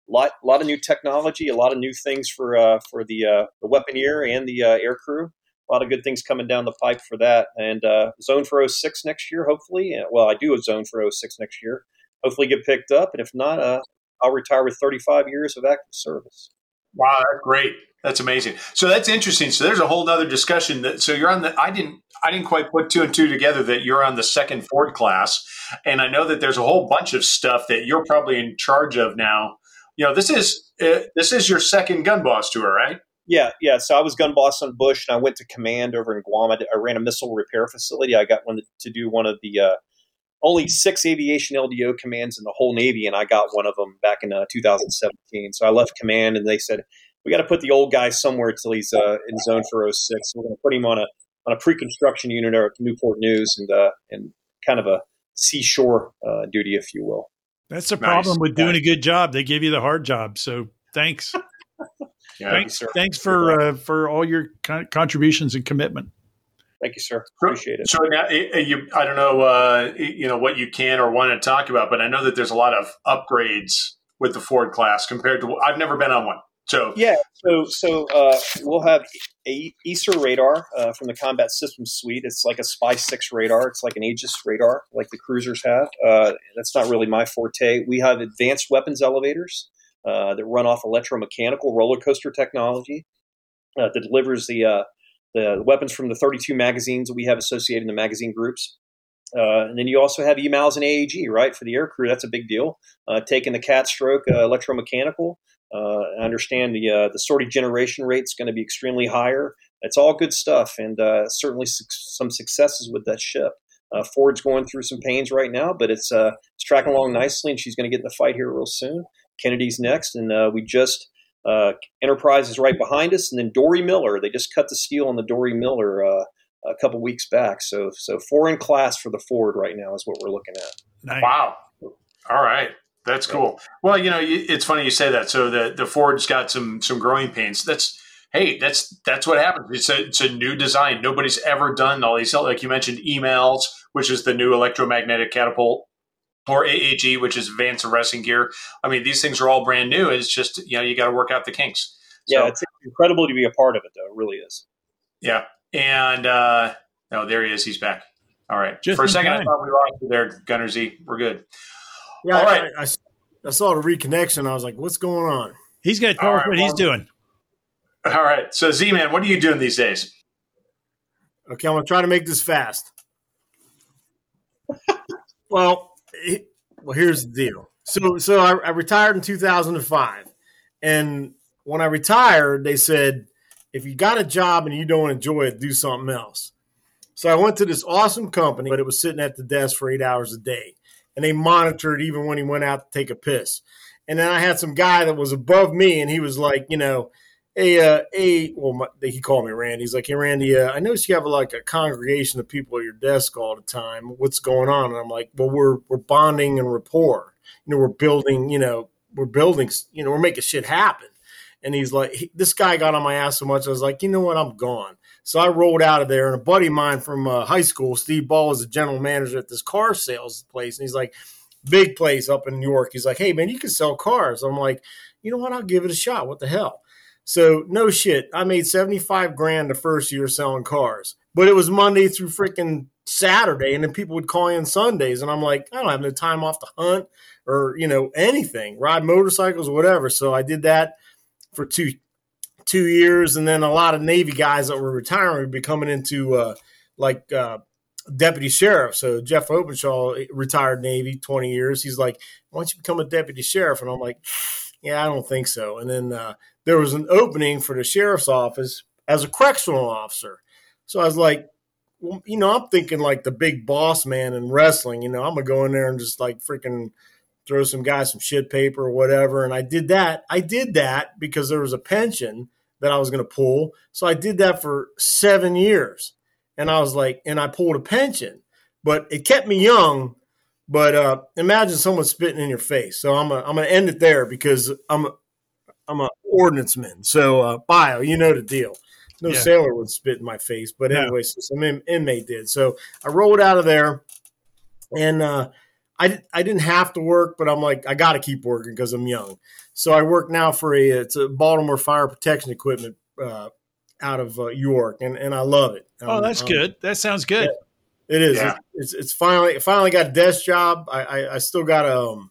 lot lot of new technology, a lot of new things for for the the weaponeer and the air crew. A lot of good things coming down the pipe for that, and zone for 06 next year, hopefully. Well, I do a zone for 06 next year hopefully get picked up. And if not, uh, I'll retire with 35 years of active service. Wow, that's great. That's amazing. So that's interesting. So there's a whole other discussion that so you're on the I didn't I didn't quite put two and two together that you're on the second Ford class. And I know that there's a whole bunch of stuff that you're probably in charge of now. You know, this is uh, this is your second gun boss tour, right? Yeah, yeah. So I was gun boss on Bush, and I went to command over in Guam. I, I ran a missile repair facility. I got one to do one of the uh, only six aviation LDO commands in the whole Navy, and I got one of them back in uh, 2017. So I left command, and they said we got to put the old guy somewhere till he's uh, in zone for 06. So we're going to put him on a on a pre-construction unit at Newport News, and uh, and kind of a seashore uh, duty, if you will. That's the nice. problem with doing a good job. They give you the hard job. So thanks. yeah, thanks, thanks for uh, for all your con- contributions and commitment. Thank you, sir. Appreciate it. So now, you, I don't know, uh, you know, what you can or want to talk about, but I know that there's a lot of upgrades with the Ford class compared to. I've never been on one, so yeah. So so uh, we'll have a ESR radar uh, from the Combat Systems Suite. It's like a Spy Six radar. It's like an Aegis radar, like the cruisers have. Uh, that's not really my forte. We have advanced weapons elevators uh, that run off electromechanical roller coaster technology uh, that delivers the uh, the weapons from the 32 magazines we have associated in the magazine groups. Uh, and then you also have EMALS and AAG, right, for the air crew. That's a big deal. Uh, taking the cat stroke uh, electromechanical. Uh, I understand the uh, the sortie generation rate is going to be extremely higher. It's all good stuff, and uh, certainly su- some successes with that ship. Ford's going through some pains right now, but it's it's tracking along nicely, and she's going to get in the fight here real soon. Kennedy's next, and we just uh, Enterprise is right behind us, and then Doris Miller. They just cut the steel on the Doris Miller uh, a couple weeks back. So, so four in class for the Ford right now is what we're looking at. Nice. Wow! All right, that's cool. Well, you know, it's funny you say that. So the the Ford's got some some growing pains. That's hey, that's that's what happens. It's a it's a new design. Nobody's ever done all these. Like you mentioned, EMALS, which is the new electromagnetic catapult or AAG, which is advanced arresting gear. I mean, these things are all brand new. It's just you know you got to work out the kinks. So, yeah, it's incredible to be a part of it, though. It really is. Yeah, and uh, oh, there he is. He's back. All right. Just For a second, time. I thought we lost you there, Gunner Z. We're good. Yeah, all right. I, I, I, saw the reconnection. I was like, "What's going on?" He's going to tell us right, what well, he's doing. All right. So, Z man, what are you doing these days? Okay, I'm going to try to make this fast. well, well, here's the deal. So, so I, I retired in 2005, and when I retired, they said, if you got a job and you don't enjoy it, do something else. So I went to this awesome company, but it was sitting at the desk for eight hours a day, and they monitored even when he went out to take a piss. And then I had some guy that was above me, and he was like, you know, hey, uh, hey, well, my, he called me Randy. He's like, hey, Randy, uh, I noticed you have like a congregation of people at your desk all the time. What's going on? And I'm like, well, we're we're bonding and rapport. You know, we're building. You know, we're building. You know, we're making shit happen. And he's like, he, this guy got on my ass so much. I was like, you know what? I'm gone. So I rolled out of there. And a buddy of mine from uh, high school, Steve Ball, is a general manager at this car sales place. And he's like, big place up in New York. He's like, hey, man, you can sell cars. I'm like, you know what? I'll give it a shot. What the hell? So no shit, I made 75 grand the first year selling cars. But it was Monday through freaking Saturday, and then people would call in Sundays, and I'm like, I don't have no time off to hunt or you know anything, ride motorcycles or whatever. So I did that for two two years, and then a lot of Navy guys that were retiring would be coming into uh, like uh, deputy sheriff. So Jeff Openshaw retired Navy 20 years. He's like, why don't you become a deputy sheriff? And I'm like, yeah, I don't think so. And then uh, there was an opening for the sheriff's office as a correctional officer. So I was like, well, you know, I'm thinking like the big boss man in wrestling. You know, I'm gonna go in there and just like freaking throw some guys some shit paper or whatever. And I did that. I did that because there was a pension that I was gonna pull. So I did that for seven years. And I was like, and I pulled a pension, but it kept me young. But uh, imagine someone spitting in your face. So I'm a, I'm gonna end it there because I'm I'm a ordnanceman. So uh, bio, you know the deal. No yeah. sailor would spit in my face, but anyway, so some in, inmate did. So I rolled out of there, and uh, I I didn't have to work, but I'm like I got to keep working because I'm young. So I work now for a it's a Baltimore Fire Protection Equipment uh, out of uh, York, and and I love it. Oh, um, that's um, good. That sounds good. Yeah, it is. Yeah. It's, it's, it's finally finally got a desk job. I I, I still got um,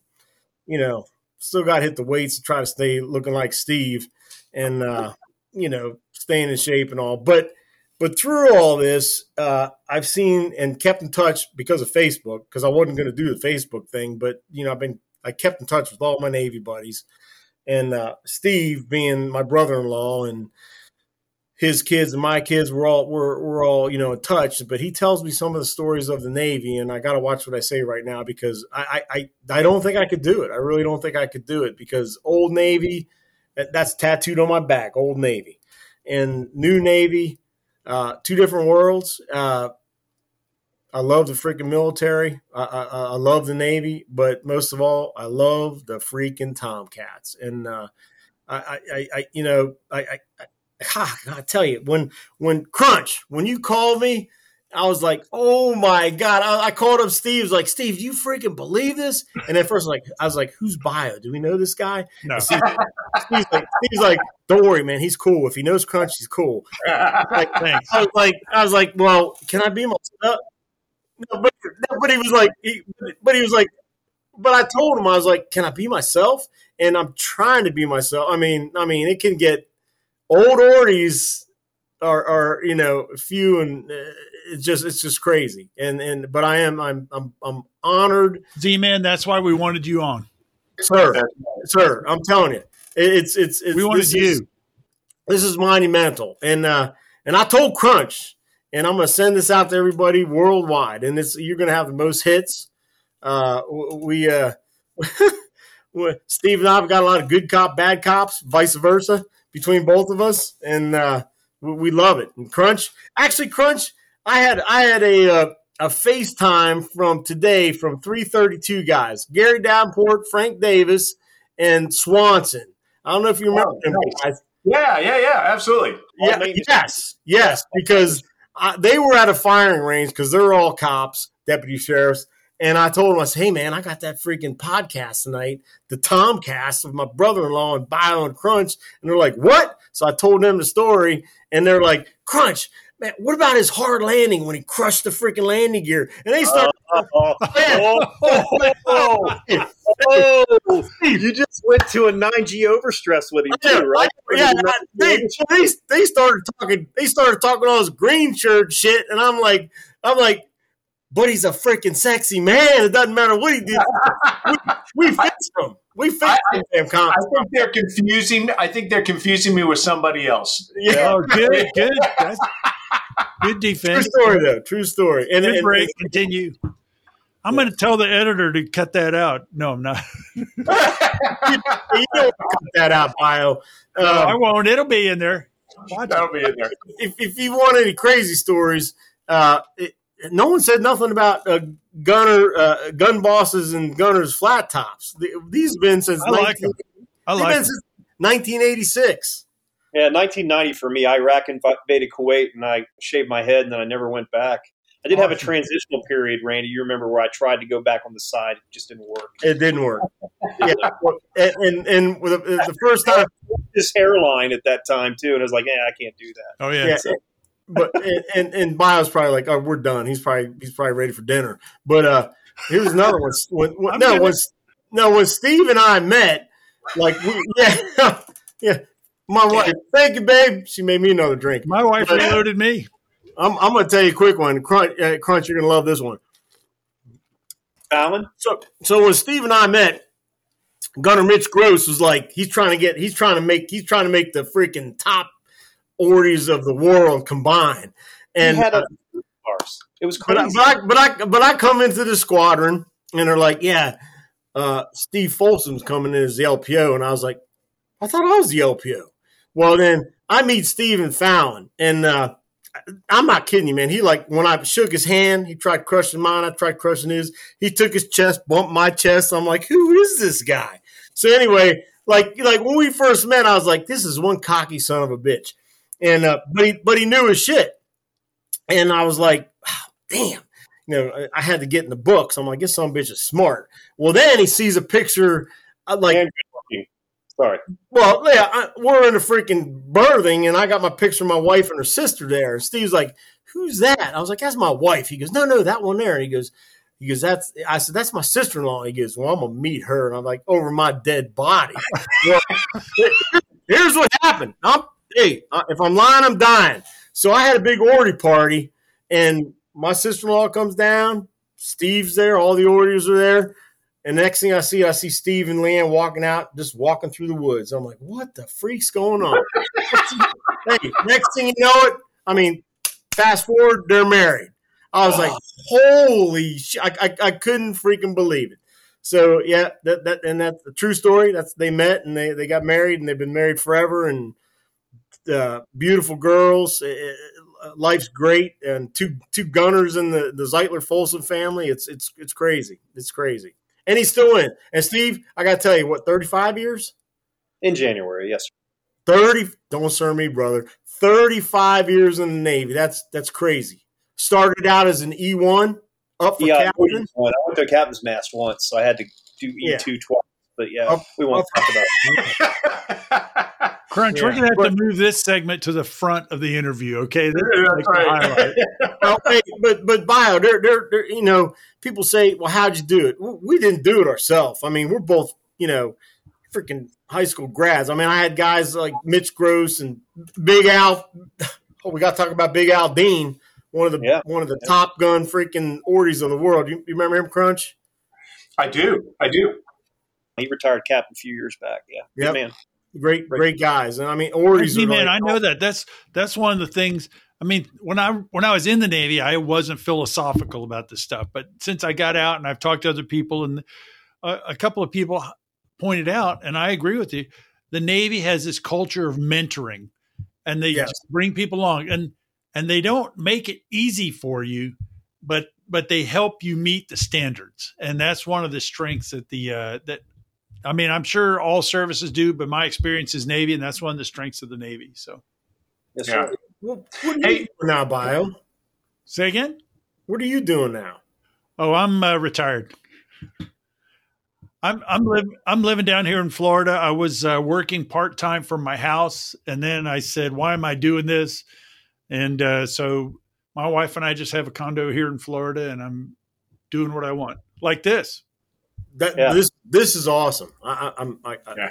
you know, still got to hit the weights to try to stay looking like Steve and uh, you know staying in shape and all. But but through all this, uh, I've seen and kept in touch because of Facebook because I wasn't going to do the Facebook thing, but you know I've been I kept in touch with all my Navy buddies and uh, Steve being my brother-in-law and his kids and my kids were all were, were all you know in touch but he tells me some of the stories of the navy and i got to watch what i say right now because I, I i don't think i could do it. I really don't think i could do it because old navy that's tattooed on my back old navy. And new navy uh, two different worlds. Uh, i love the freaking military. I, I, I, love the navy but most of all i love the freaking tomcats. And uh, I, I, I you know I, I I tell you, when when Crunch, when you called me, I was like, oh my god! I, I called up Steve. Was like, Steve, do you freaking believe this? And at first, like, I was like, who's bio? Do we know this guy? No. Steve, Steve's like, Steve's like, don't worry, man. He's cool. If he knows Crunch, he's cool. Like, Thanks. I was like, I was like, well, can I be myself? No, but, no, but he was like, he, but he was like, but I told him I was like, can I be myself? And I'm trying to be myself. I mean, I mean, it can get old ordies are, are you know few and uh, it's just it's just crazy. And and but I am I'm I'm I'm honored, Z Man, that's why we wanted you on. sir, sir. I'm telling you, it's it's it's We wanted you. is- this is monumental. And uh and I told Crunch, and I'm gonna send this out to everybody worldwide. And it's you're gonna have the most hits. Uh we uh Steve and I've got a lot of good cop, bad cops, vice versa between both of us, and uh we, we love it. And Crunch, actually, Crunch, I had I had a uh, a FaceTime from today from 332 guys: Gary Davenport, Frank Davis, and Swanson. I don't know if you remember Oh, them nice. guys. yeah, yeah, yeah, absolutely. Yeah, yes, yes, because uh, they were at a firing range because they're all cops, deputy sheriffs. And I told them, I said, hey, man, I got that freaking podcast tonight, the Tomcast of my brother in law and Bio and Crunch. And they're like, what? So I told them the story. And they're like, Crunch, man, what about his hard landing when he crushed the freaking landing gear? And they started, Oh, uh, uh, uh, oh, oh, oh, you just went to a 9G overstress with him, too, right? yeah, they, they they started talking. They started talking all this green shirt shit, and I'm like, I'm like, but he's a freaking sexy man. It doesn't matter what he did. we, we fixed him. We fixed I- him. Damn I think they're confusing. I think they're confusing me with somebody else. Yeah, Oh, good, good. That's good defense. true story though. True story. And, Good and, break. Continue. I'm going to tell the editor to cut that out. No, I'm not. you don't cut that out, bio. No, I Um, won't. It'll be in there. Watch. That'll be in there. if, if you want any crazy stories, uh, it, no one said nothing about uh, gunner uh, gun bosses and gunners flat tops. The- These have been since I like 19 I like been it. since 1986. Yeah, 1990 for me. Iraq invaded Kuwait, and I shaved my head, and then I never went back. I did have a transitional period, Randy. You remember where I tried to go back on the side, it just didn't work. It didn't work. yeah, and and, and the, the first time, This hairline at that time too, and I was like, "Yeah, I can't do that." Oh, yeah. yeah, but and, and and Bio's probably like, oh, we're done. He's probably he's probably ready for dinner. But uh, here's another one. When, when, I'm no, good. when no, when Steve and I met, like, we, yeah, yeah. My wife, thank you, babe. She made me another drink. My wife reloaded me. I'm, I'm going to tell you a quick one. Crunch, uh, Crunch, you're going to love this one. Alan. So, so when Steve and I met, Gunner Mitch Gross was like, he's trying to get, he's trying to make, he's trying to make the freaking top ordies of the world combined. And a bars. It was but I, crazy. but I, but I, but I come into the squadron and they're like, yeah, uh, Steve Folsom's coming in as the LPO, and I was like, I thought I was the LPO. Well, then I meet Steven Folsom, and uh, I'm not kidding you, man. He like when I shook his hand, he tried crushing mine. I tried crushing his. He took his chest, bumped my chest. I'm like, who is this guy? So anyway, like like when we first met, I was like, this is one cocky son of a bitch, and uh, but he but he knew his shit, and I was like, "Ah, damn. You know, I- had to get in the books. I'm like, this a bitch is smart. Well, then he sees a picture, uh, like. Sorry. well, yeah, I, we're in a freaking berthing, and I got my picture of my wife and her sister there. And Steve's like, "Who's that?" I was like, "That's my wife." He goes, "No, no, that one there." And he goes, "He goes, that's." I said, "That's my sister in law." He goes, "Well, I'm gonna meet her," and I'm like, "Over my dead body." well, here's what happened. I'm, hey, uh, if I'm lying, I'm dying. So I had a big ordie party, and my sister in law comes down. Steve's there. All the ordies are there. And next thing I see, I see Steve and Leanne walking out, just walking through the woods. I'm like, what the freak's going on? hey, next thing you know it, I mean, fast forward, they're married. I was like, holy shit. I, I, I couldn't freaking believe it. So yeah, that, that and that's a true story. That's they met and they, they got married and they've been married forever and uh, beautiful girls. Uh, life's great and two two gunners in the the Zeitler Folsom family. It's it's it's crazy. It's crazy. And he's still in. And Steve, I got to tell you, what thirty five years? In January, yes. 30, don't serve me, brother. 35 years in the Navy. That's that's crazy. Started out as an E1, up for Yeah, captain. I went to a captain's mast once, so I had to do E two twice. But yeah, Up- we won't up- talk about. It. Crunch, we're gonna have But- to move this segment to the front of the interview. Okay, That's like the right. highlight. Well, hey, but but bio, they're, they're, they're, you know, people say, well, how'd you do it? We didn't do it ourselves. I mean, we're both, you know, freaking high school grads. I mean, I had guys like Mitch Gross and Big Al. Oh, we got to talk about Big Al Dean, one of the Yeah. one of the top gun freaking ordies of the world. You, you remember him, Crunch? I do. I do. He retired captain a few years back. Yeah, good Yep. man. Great, great guys. And I mean, ordies. See, are man, like- I know that. That's that's one of the things. I mean, when I when I was in the Navy, I wasn't philosophical about this stuff. But since I got out and I've talked to other people, and a, a couple of people pointed out, and I agree with you, the Navy has this culture of mentoring, and they Yes. just bring people along, and and they don't make it easy for you, but but they help you meet the standards, and that's one of the strengths that the uh, that. I mean, I'm sure all services do, but my experience is Navy, and that's one of the strengths of the Navy. So, Yes, Yeah. sir. What, what are Hey. you doing now, bio? say again. What are you doing now? Oh, I'm uh, retired. I'm I'm living I'm living down here in Florida. I was uh, working part time from my house, and then I said, "Why am I doing this?" And uh, so my wife and I just have a condo here in Florida, and I'm doing what I want, like this. That Yeah. this this is awesome. I, I, I'm I, I, Yeah.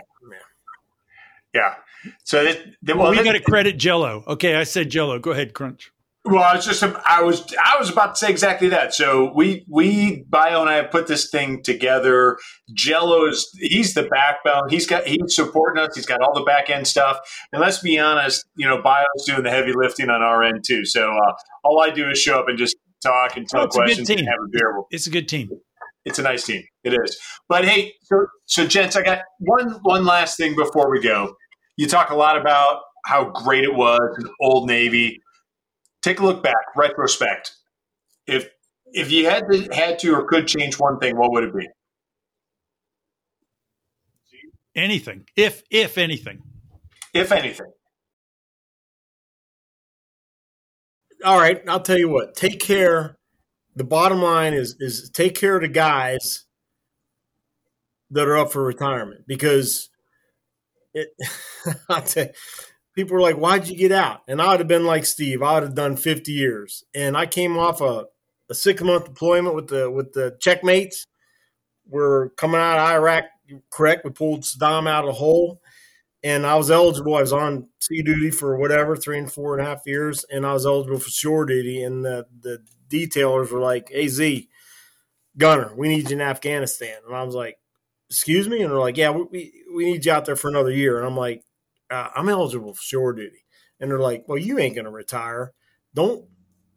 Yeah. So that, that well, we got to credit Jello. Okay, I said Jello. Go ahead, Crunch. Well, I was just I was I was about to say exactly that. So we we Bio and I have put this thing together. Jello's he's the backbone. He's got he's supporting us. He's got all the back end stuff. And let's be honest, you know, Bio's doing the heavy lifting on our end too. So uh, all I do is show up and just talk and Oh, tell it's a good questions and have a beer. It's a good team. It's a nice team. It is. But hey, so, so gents, I got one one last thing before we go. You talk a lot about how great it was in Old Navy. Take a look back, retrospect. If if you had to had to or could change one thing, what would it be? Anything, if if anything. If anything. all right, I'll tell you what. Take care. The bottom line is is take care of the guys that are up for retirement because it. People are like, "Why'd you get out?" And I would have been like Steve. I would have done fifty years, and I came off a, a six month deployment with the with the checkmates. We're coming out of Iraq. Correct. We pulled Saddam out of the hole and I was eligible. I was on sea duty for whatever three and four and a half years, and I was eligible for shore duty. And the the detailers were like, "Hey Z, Gunner, we need you in Afghanistan." And I was like, "Excuse me?" And they're like, "Yeah, we we, need you out there for another year." And I'm like, uh, "I'm eligible for shore duty." And they're like, "Well, you ain't gonna retire. Don't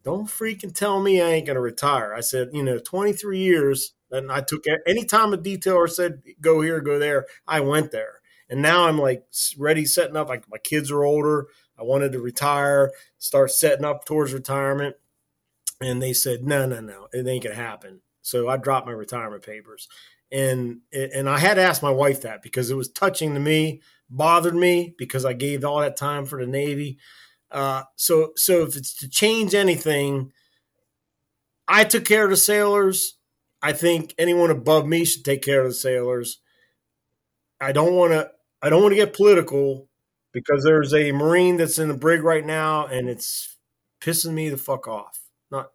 don't freaking tell me I ain't gonna retire." I said, "You know, 23 years." And I took any time a detailer said go here, go there, I went there. And now I'm like ready, setting up. Like my kids are older. I wanted to retire, start setting up towards retirement. And they said, no, no, no, it ain't gonna happen. So I dropped my retirement papers, and and I had to ask my wife that because it was touching to me, bothered me because I gave all that time for the Navy. Uh, so so if it's to change anything, I took care of the sailors. I think anyone above me should take care of the sailors. I don't want to. I don't want to get political because there's a Marine that's in the brig right now, and it's pissing me the fuck off. Not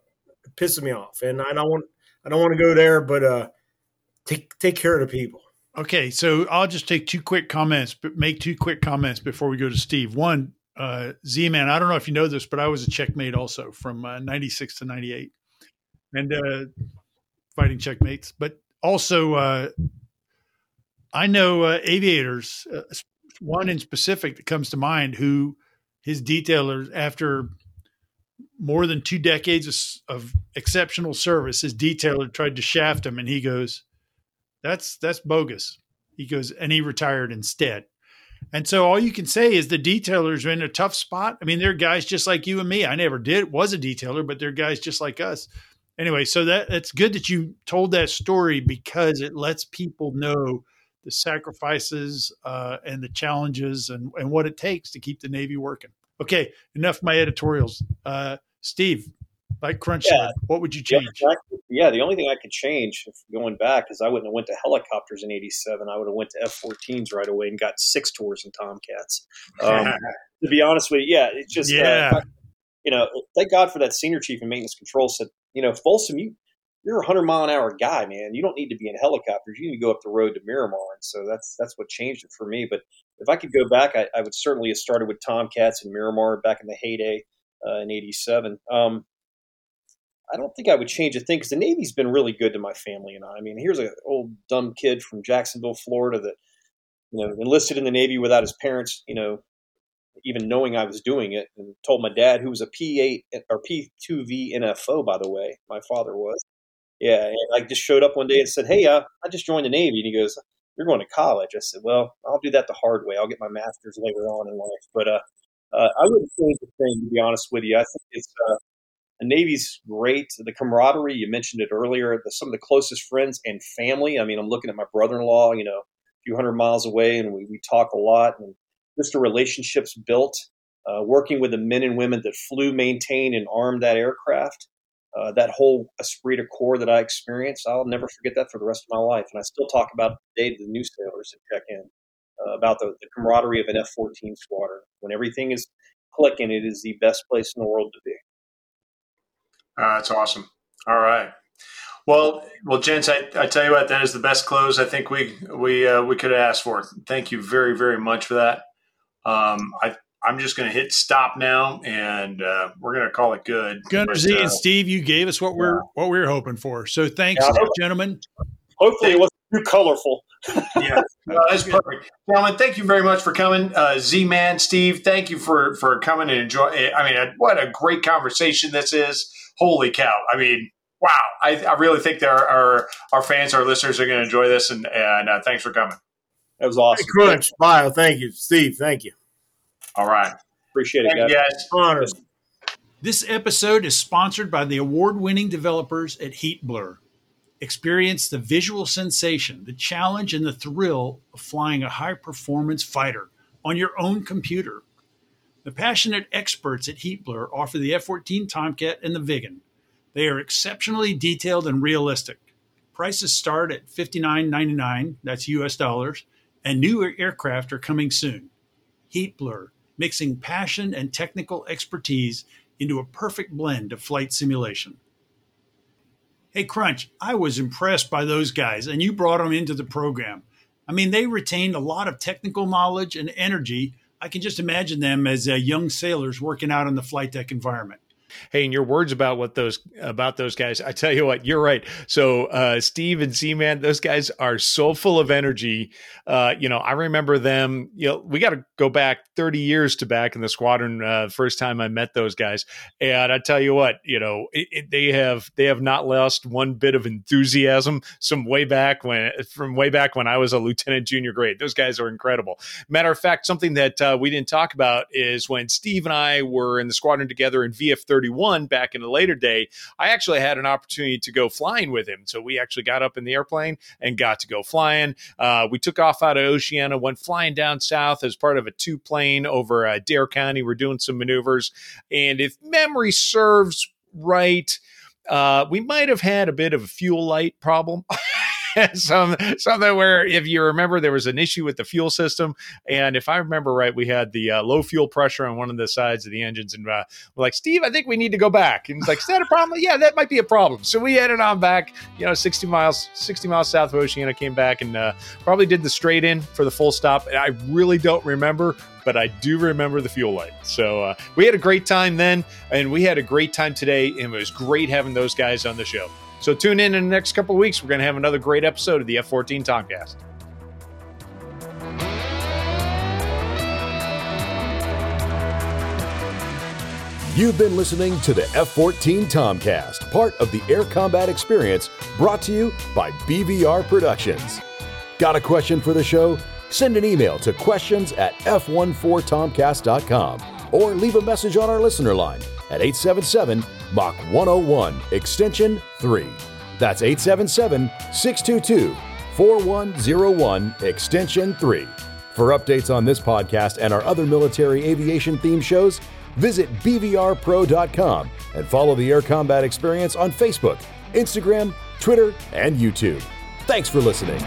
pissing me off, and I don't want. I don't want to go there, but uh, take take care of the people. Okay, so I'll just take two quick comments, but make two quick comments before we go to Steve. One, uh, Z Man, I don't know if you know this, but I was a checkmate also from uh, 96 to 98 and uh, fighting checkmates. But also, uh, I know uh, aviators, uh, one in specific that comes to mind, who his detailers, after more than two decades of, of exceptional service, his detailer tried to shaft him, and he goes, that's that's bogus. He goes, and he retired instead. And so all you can say is the detailers are in a tough spot. I mean, they're guys just like you and me. I never did was a detailer, but they're guys just like us. Anyway, so that it's good that you told that story because it lets people know the sacrifices uh, and the challenges and, and what it takes to keep the Navy working. Okay, enough of my editorials. Uh, Steve, like Crunch, yeah. what would you change? Yeah, yeah, the only thing I could change if going back is I wouldn't have went to helicopters in '87. I would have went to F-14s right away and got six tours in Tomcats. Um, to be honest with you, yeah, it's just uh, yeah. Uh, you know, thank God for that senior chief in maintenance control said, you know, Folsom, you you're a hundred mile an hour guy, man. You don't need to be in helicopters. You need to go up the road to Miramar. And so that's that's what changed it for me. But if I could go back, I, I would certainly have started with Tomcats and Miramar back in the heyday uh, in '87. Um, I don't think I would change a thing because the Navy's been really good to my family and I. I mean, here's an old dumb kid from Jacksonville, Florida, that you know enlisted in the Navy without his parents, you know, even knowing I was doing it, and told my dad, who was a P8 or P2V NFO, by the way, my father was. Yeah, and I just showed up one day and said, "Hey, uh, I just joined the Navy," and he goes, "You're going to college?" I said, "Well, I'll do that the hard way. I'll get my master's later on in life." But uh, uh, I wouldn't change a thing, to be honest with you. I think it's uh, the Navy's great. The camaraderie, you mentioned it earlier, the, some of the closest friends and family. I mean, I'm looking at my brother in law, you know, a few hundred miles away, and we, we talk a lot. And just the relationships built, uh, working with the men and women that flew, maintained, and armed that aircraft. Uh, that whole esprit de corps that I experienced, I'll never forget that for the rest of my life. And I still talk about the day to the new sailors that check in uh, about the, the camaraderie of an F 14 squadron. When everything is clicking, it is the best place in the world to be. Uh, that's awesome. All right. Well, well, gents, I, I tell you what, that is the best close I think we we uh, we could asked for. Thank you very very much for that. Um, I I'm just going to hit stop now, and uh, we're going to call it good. Gunner Z and Steve, you gave us what we're what we are hoping for. So thanks, yeah, gentlemen. Hopefully, it wasn't too colorful. yeah, no, that's perfect, gentlemen. Thank you very much for coming, uh, Z Man, Steve. Thank you for for coming and enjoy. I mean, what a great conversation this is holy cow! I mean, wow! I, I really think that our, our, our fans, our listeners, are going to enjoy this. And and uh, thanks for coming. That was awesome. Hey, Crunch, Bio, thank you, Steve. Thank you. All right, appreciate it, guys. guys. Honors. This episode is sponsored by the award-winning developers at Heatblur. Experience the visual sensation, the challenge, and the thrill of flying a high-performance fighter on your own computer the passionate experts at Heatblur offer the F 14 Tomcat and the Viggen. They are exceptionally detailed and realistic. Prices start at $59.99, that's US dollars, and new aircraft are coming soon. HeatBlur, mixing passion and technical expertise into a perfect blend of flight simulation. Hey, Crunch, I was impressed by those guys, and you brought them into the program. I mean, they retained a lot of technical knowledge and energy I can just imagine them as uh, young sailors working out in the flight deck environment. Hey, and your words about what those about those guys, I tell you what, you're right. So uh, Steve and Z Man, those guys are so full of energy. Uh, you know, I remember them. You know, we got to go back 30 years to back in the squadron. Uh, first time I met those guys, and I tell you what, you know, it, it, they have they have not lost one bit of enthusiasm. Some way back when from way back when I was a lieutenant junior grade, those guys are incredible. Matter of fact, something that uh, we didn't talk about is when Steve and I were in the squadron together in VF 30 31 back in a later day, I actually had an opportunity to go flying with him. So we actually got up in the airplane and got to go flying. Uh, we took off out of Oceana, went flying down south as part of a two plane over uh, Dare County. We're doing some maneuvers. And if memory serves right, uh, we might have had a bit of a fuel light problem. some something where if you remember there was an issue with the fuel system. And if i remember right we had the uh, low fuel pressure on one of the sides of the engines. And uh, we're like steve i think we need to go back. And he's like is that a problem? Yeah that might be a problem. So we headed on back you know 60 miles 60 miles south of oceana came back and uh, probably did the straight in for the full stop. And i really don't remember but I do remember the fuel light. So uh, we had a great time then, and we had a great time today, and it was great having those guys on the show. So tune in in the next couple of weeks. We're going to have another great episode of the F 14 Tomcast. You've been listening to the F 14 Tomcast, part of the Air Combat Experience, brought to you by BVR Productions. Got a question for the show? Send an email to questions at f14tomcast.com or leave a message on our listener line at 877 Mach 101, extension 3. That's 877 622 4101 Extension 3. For updates on this podcast and our other military aviation themed shows, visit BVRPro.com and follow the Air Combat Experience on Facebook, Instagram, Twitter, and YouTube. Thanks for listening.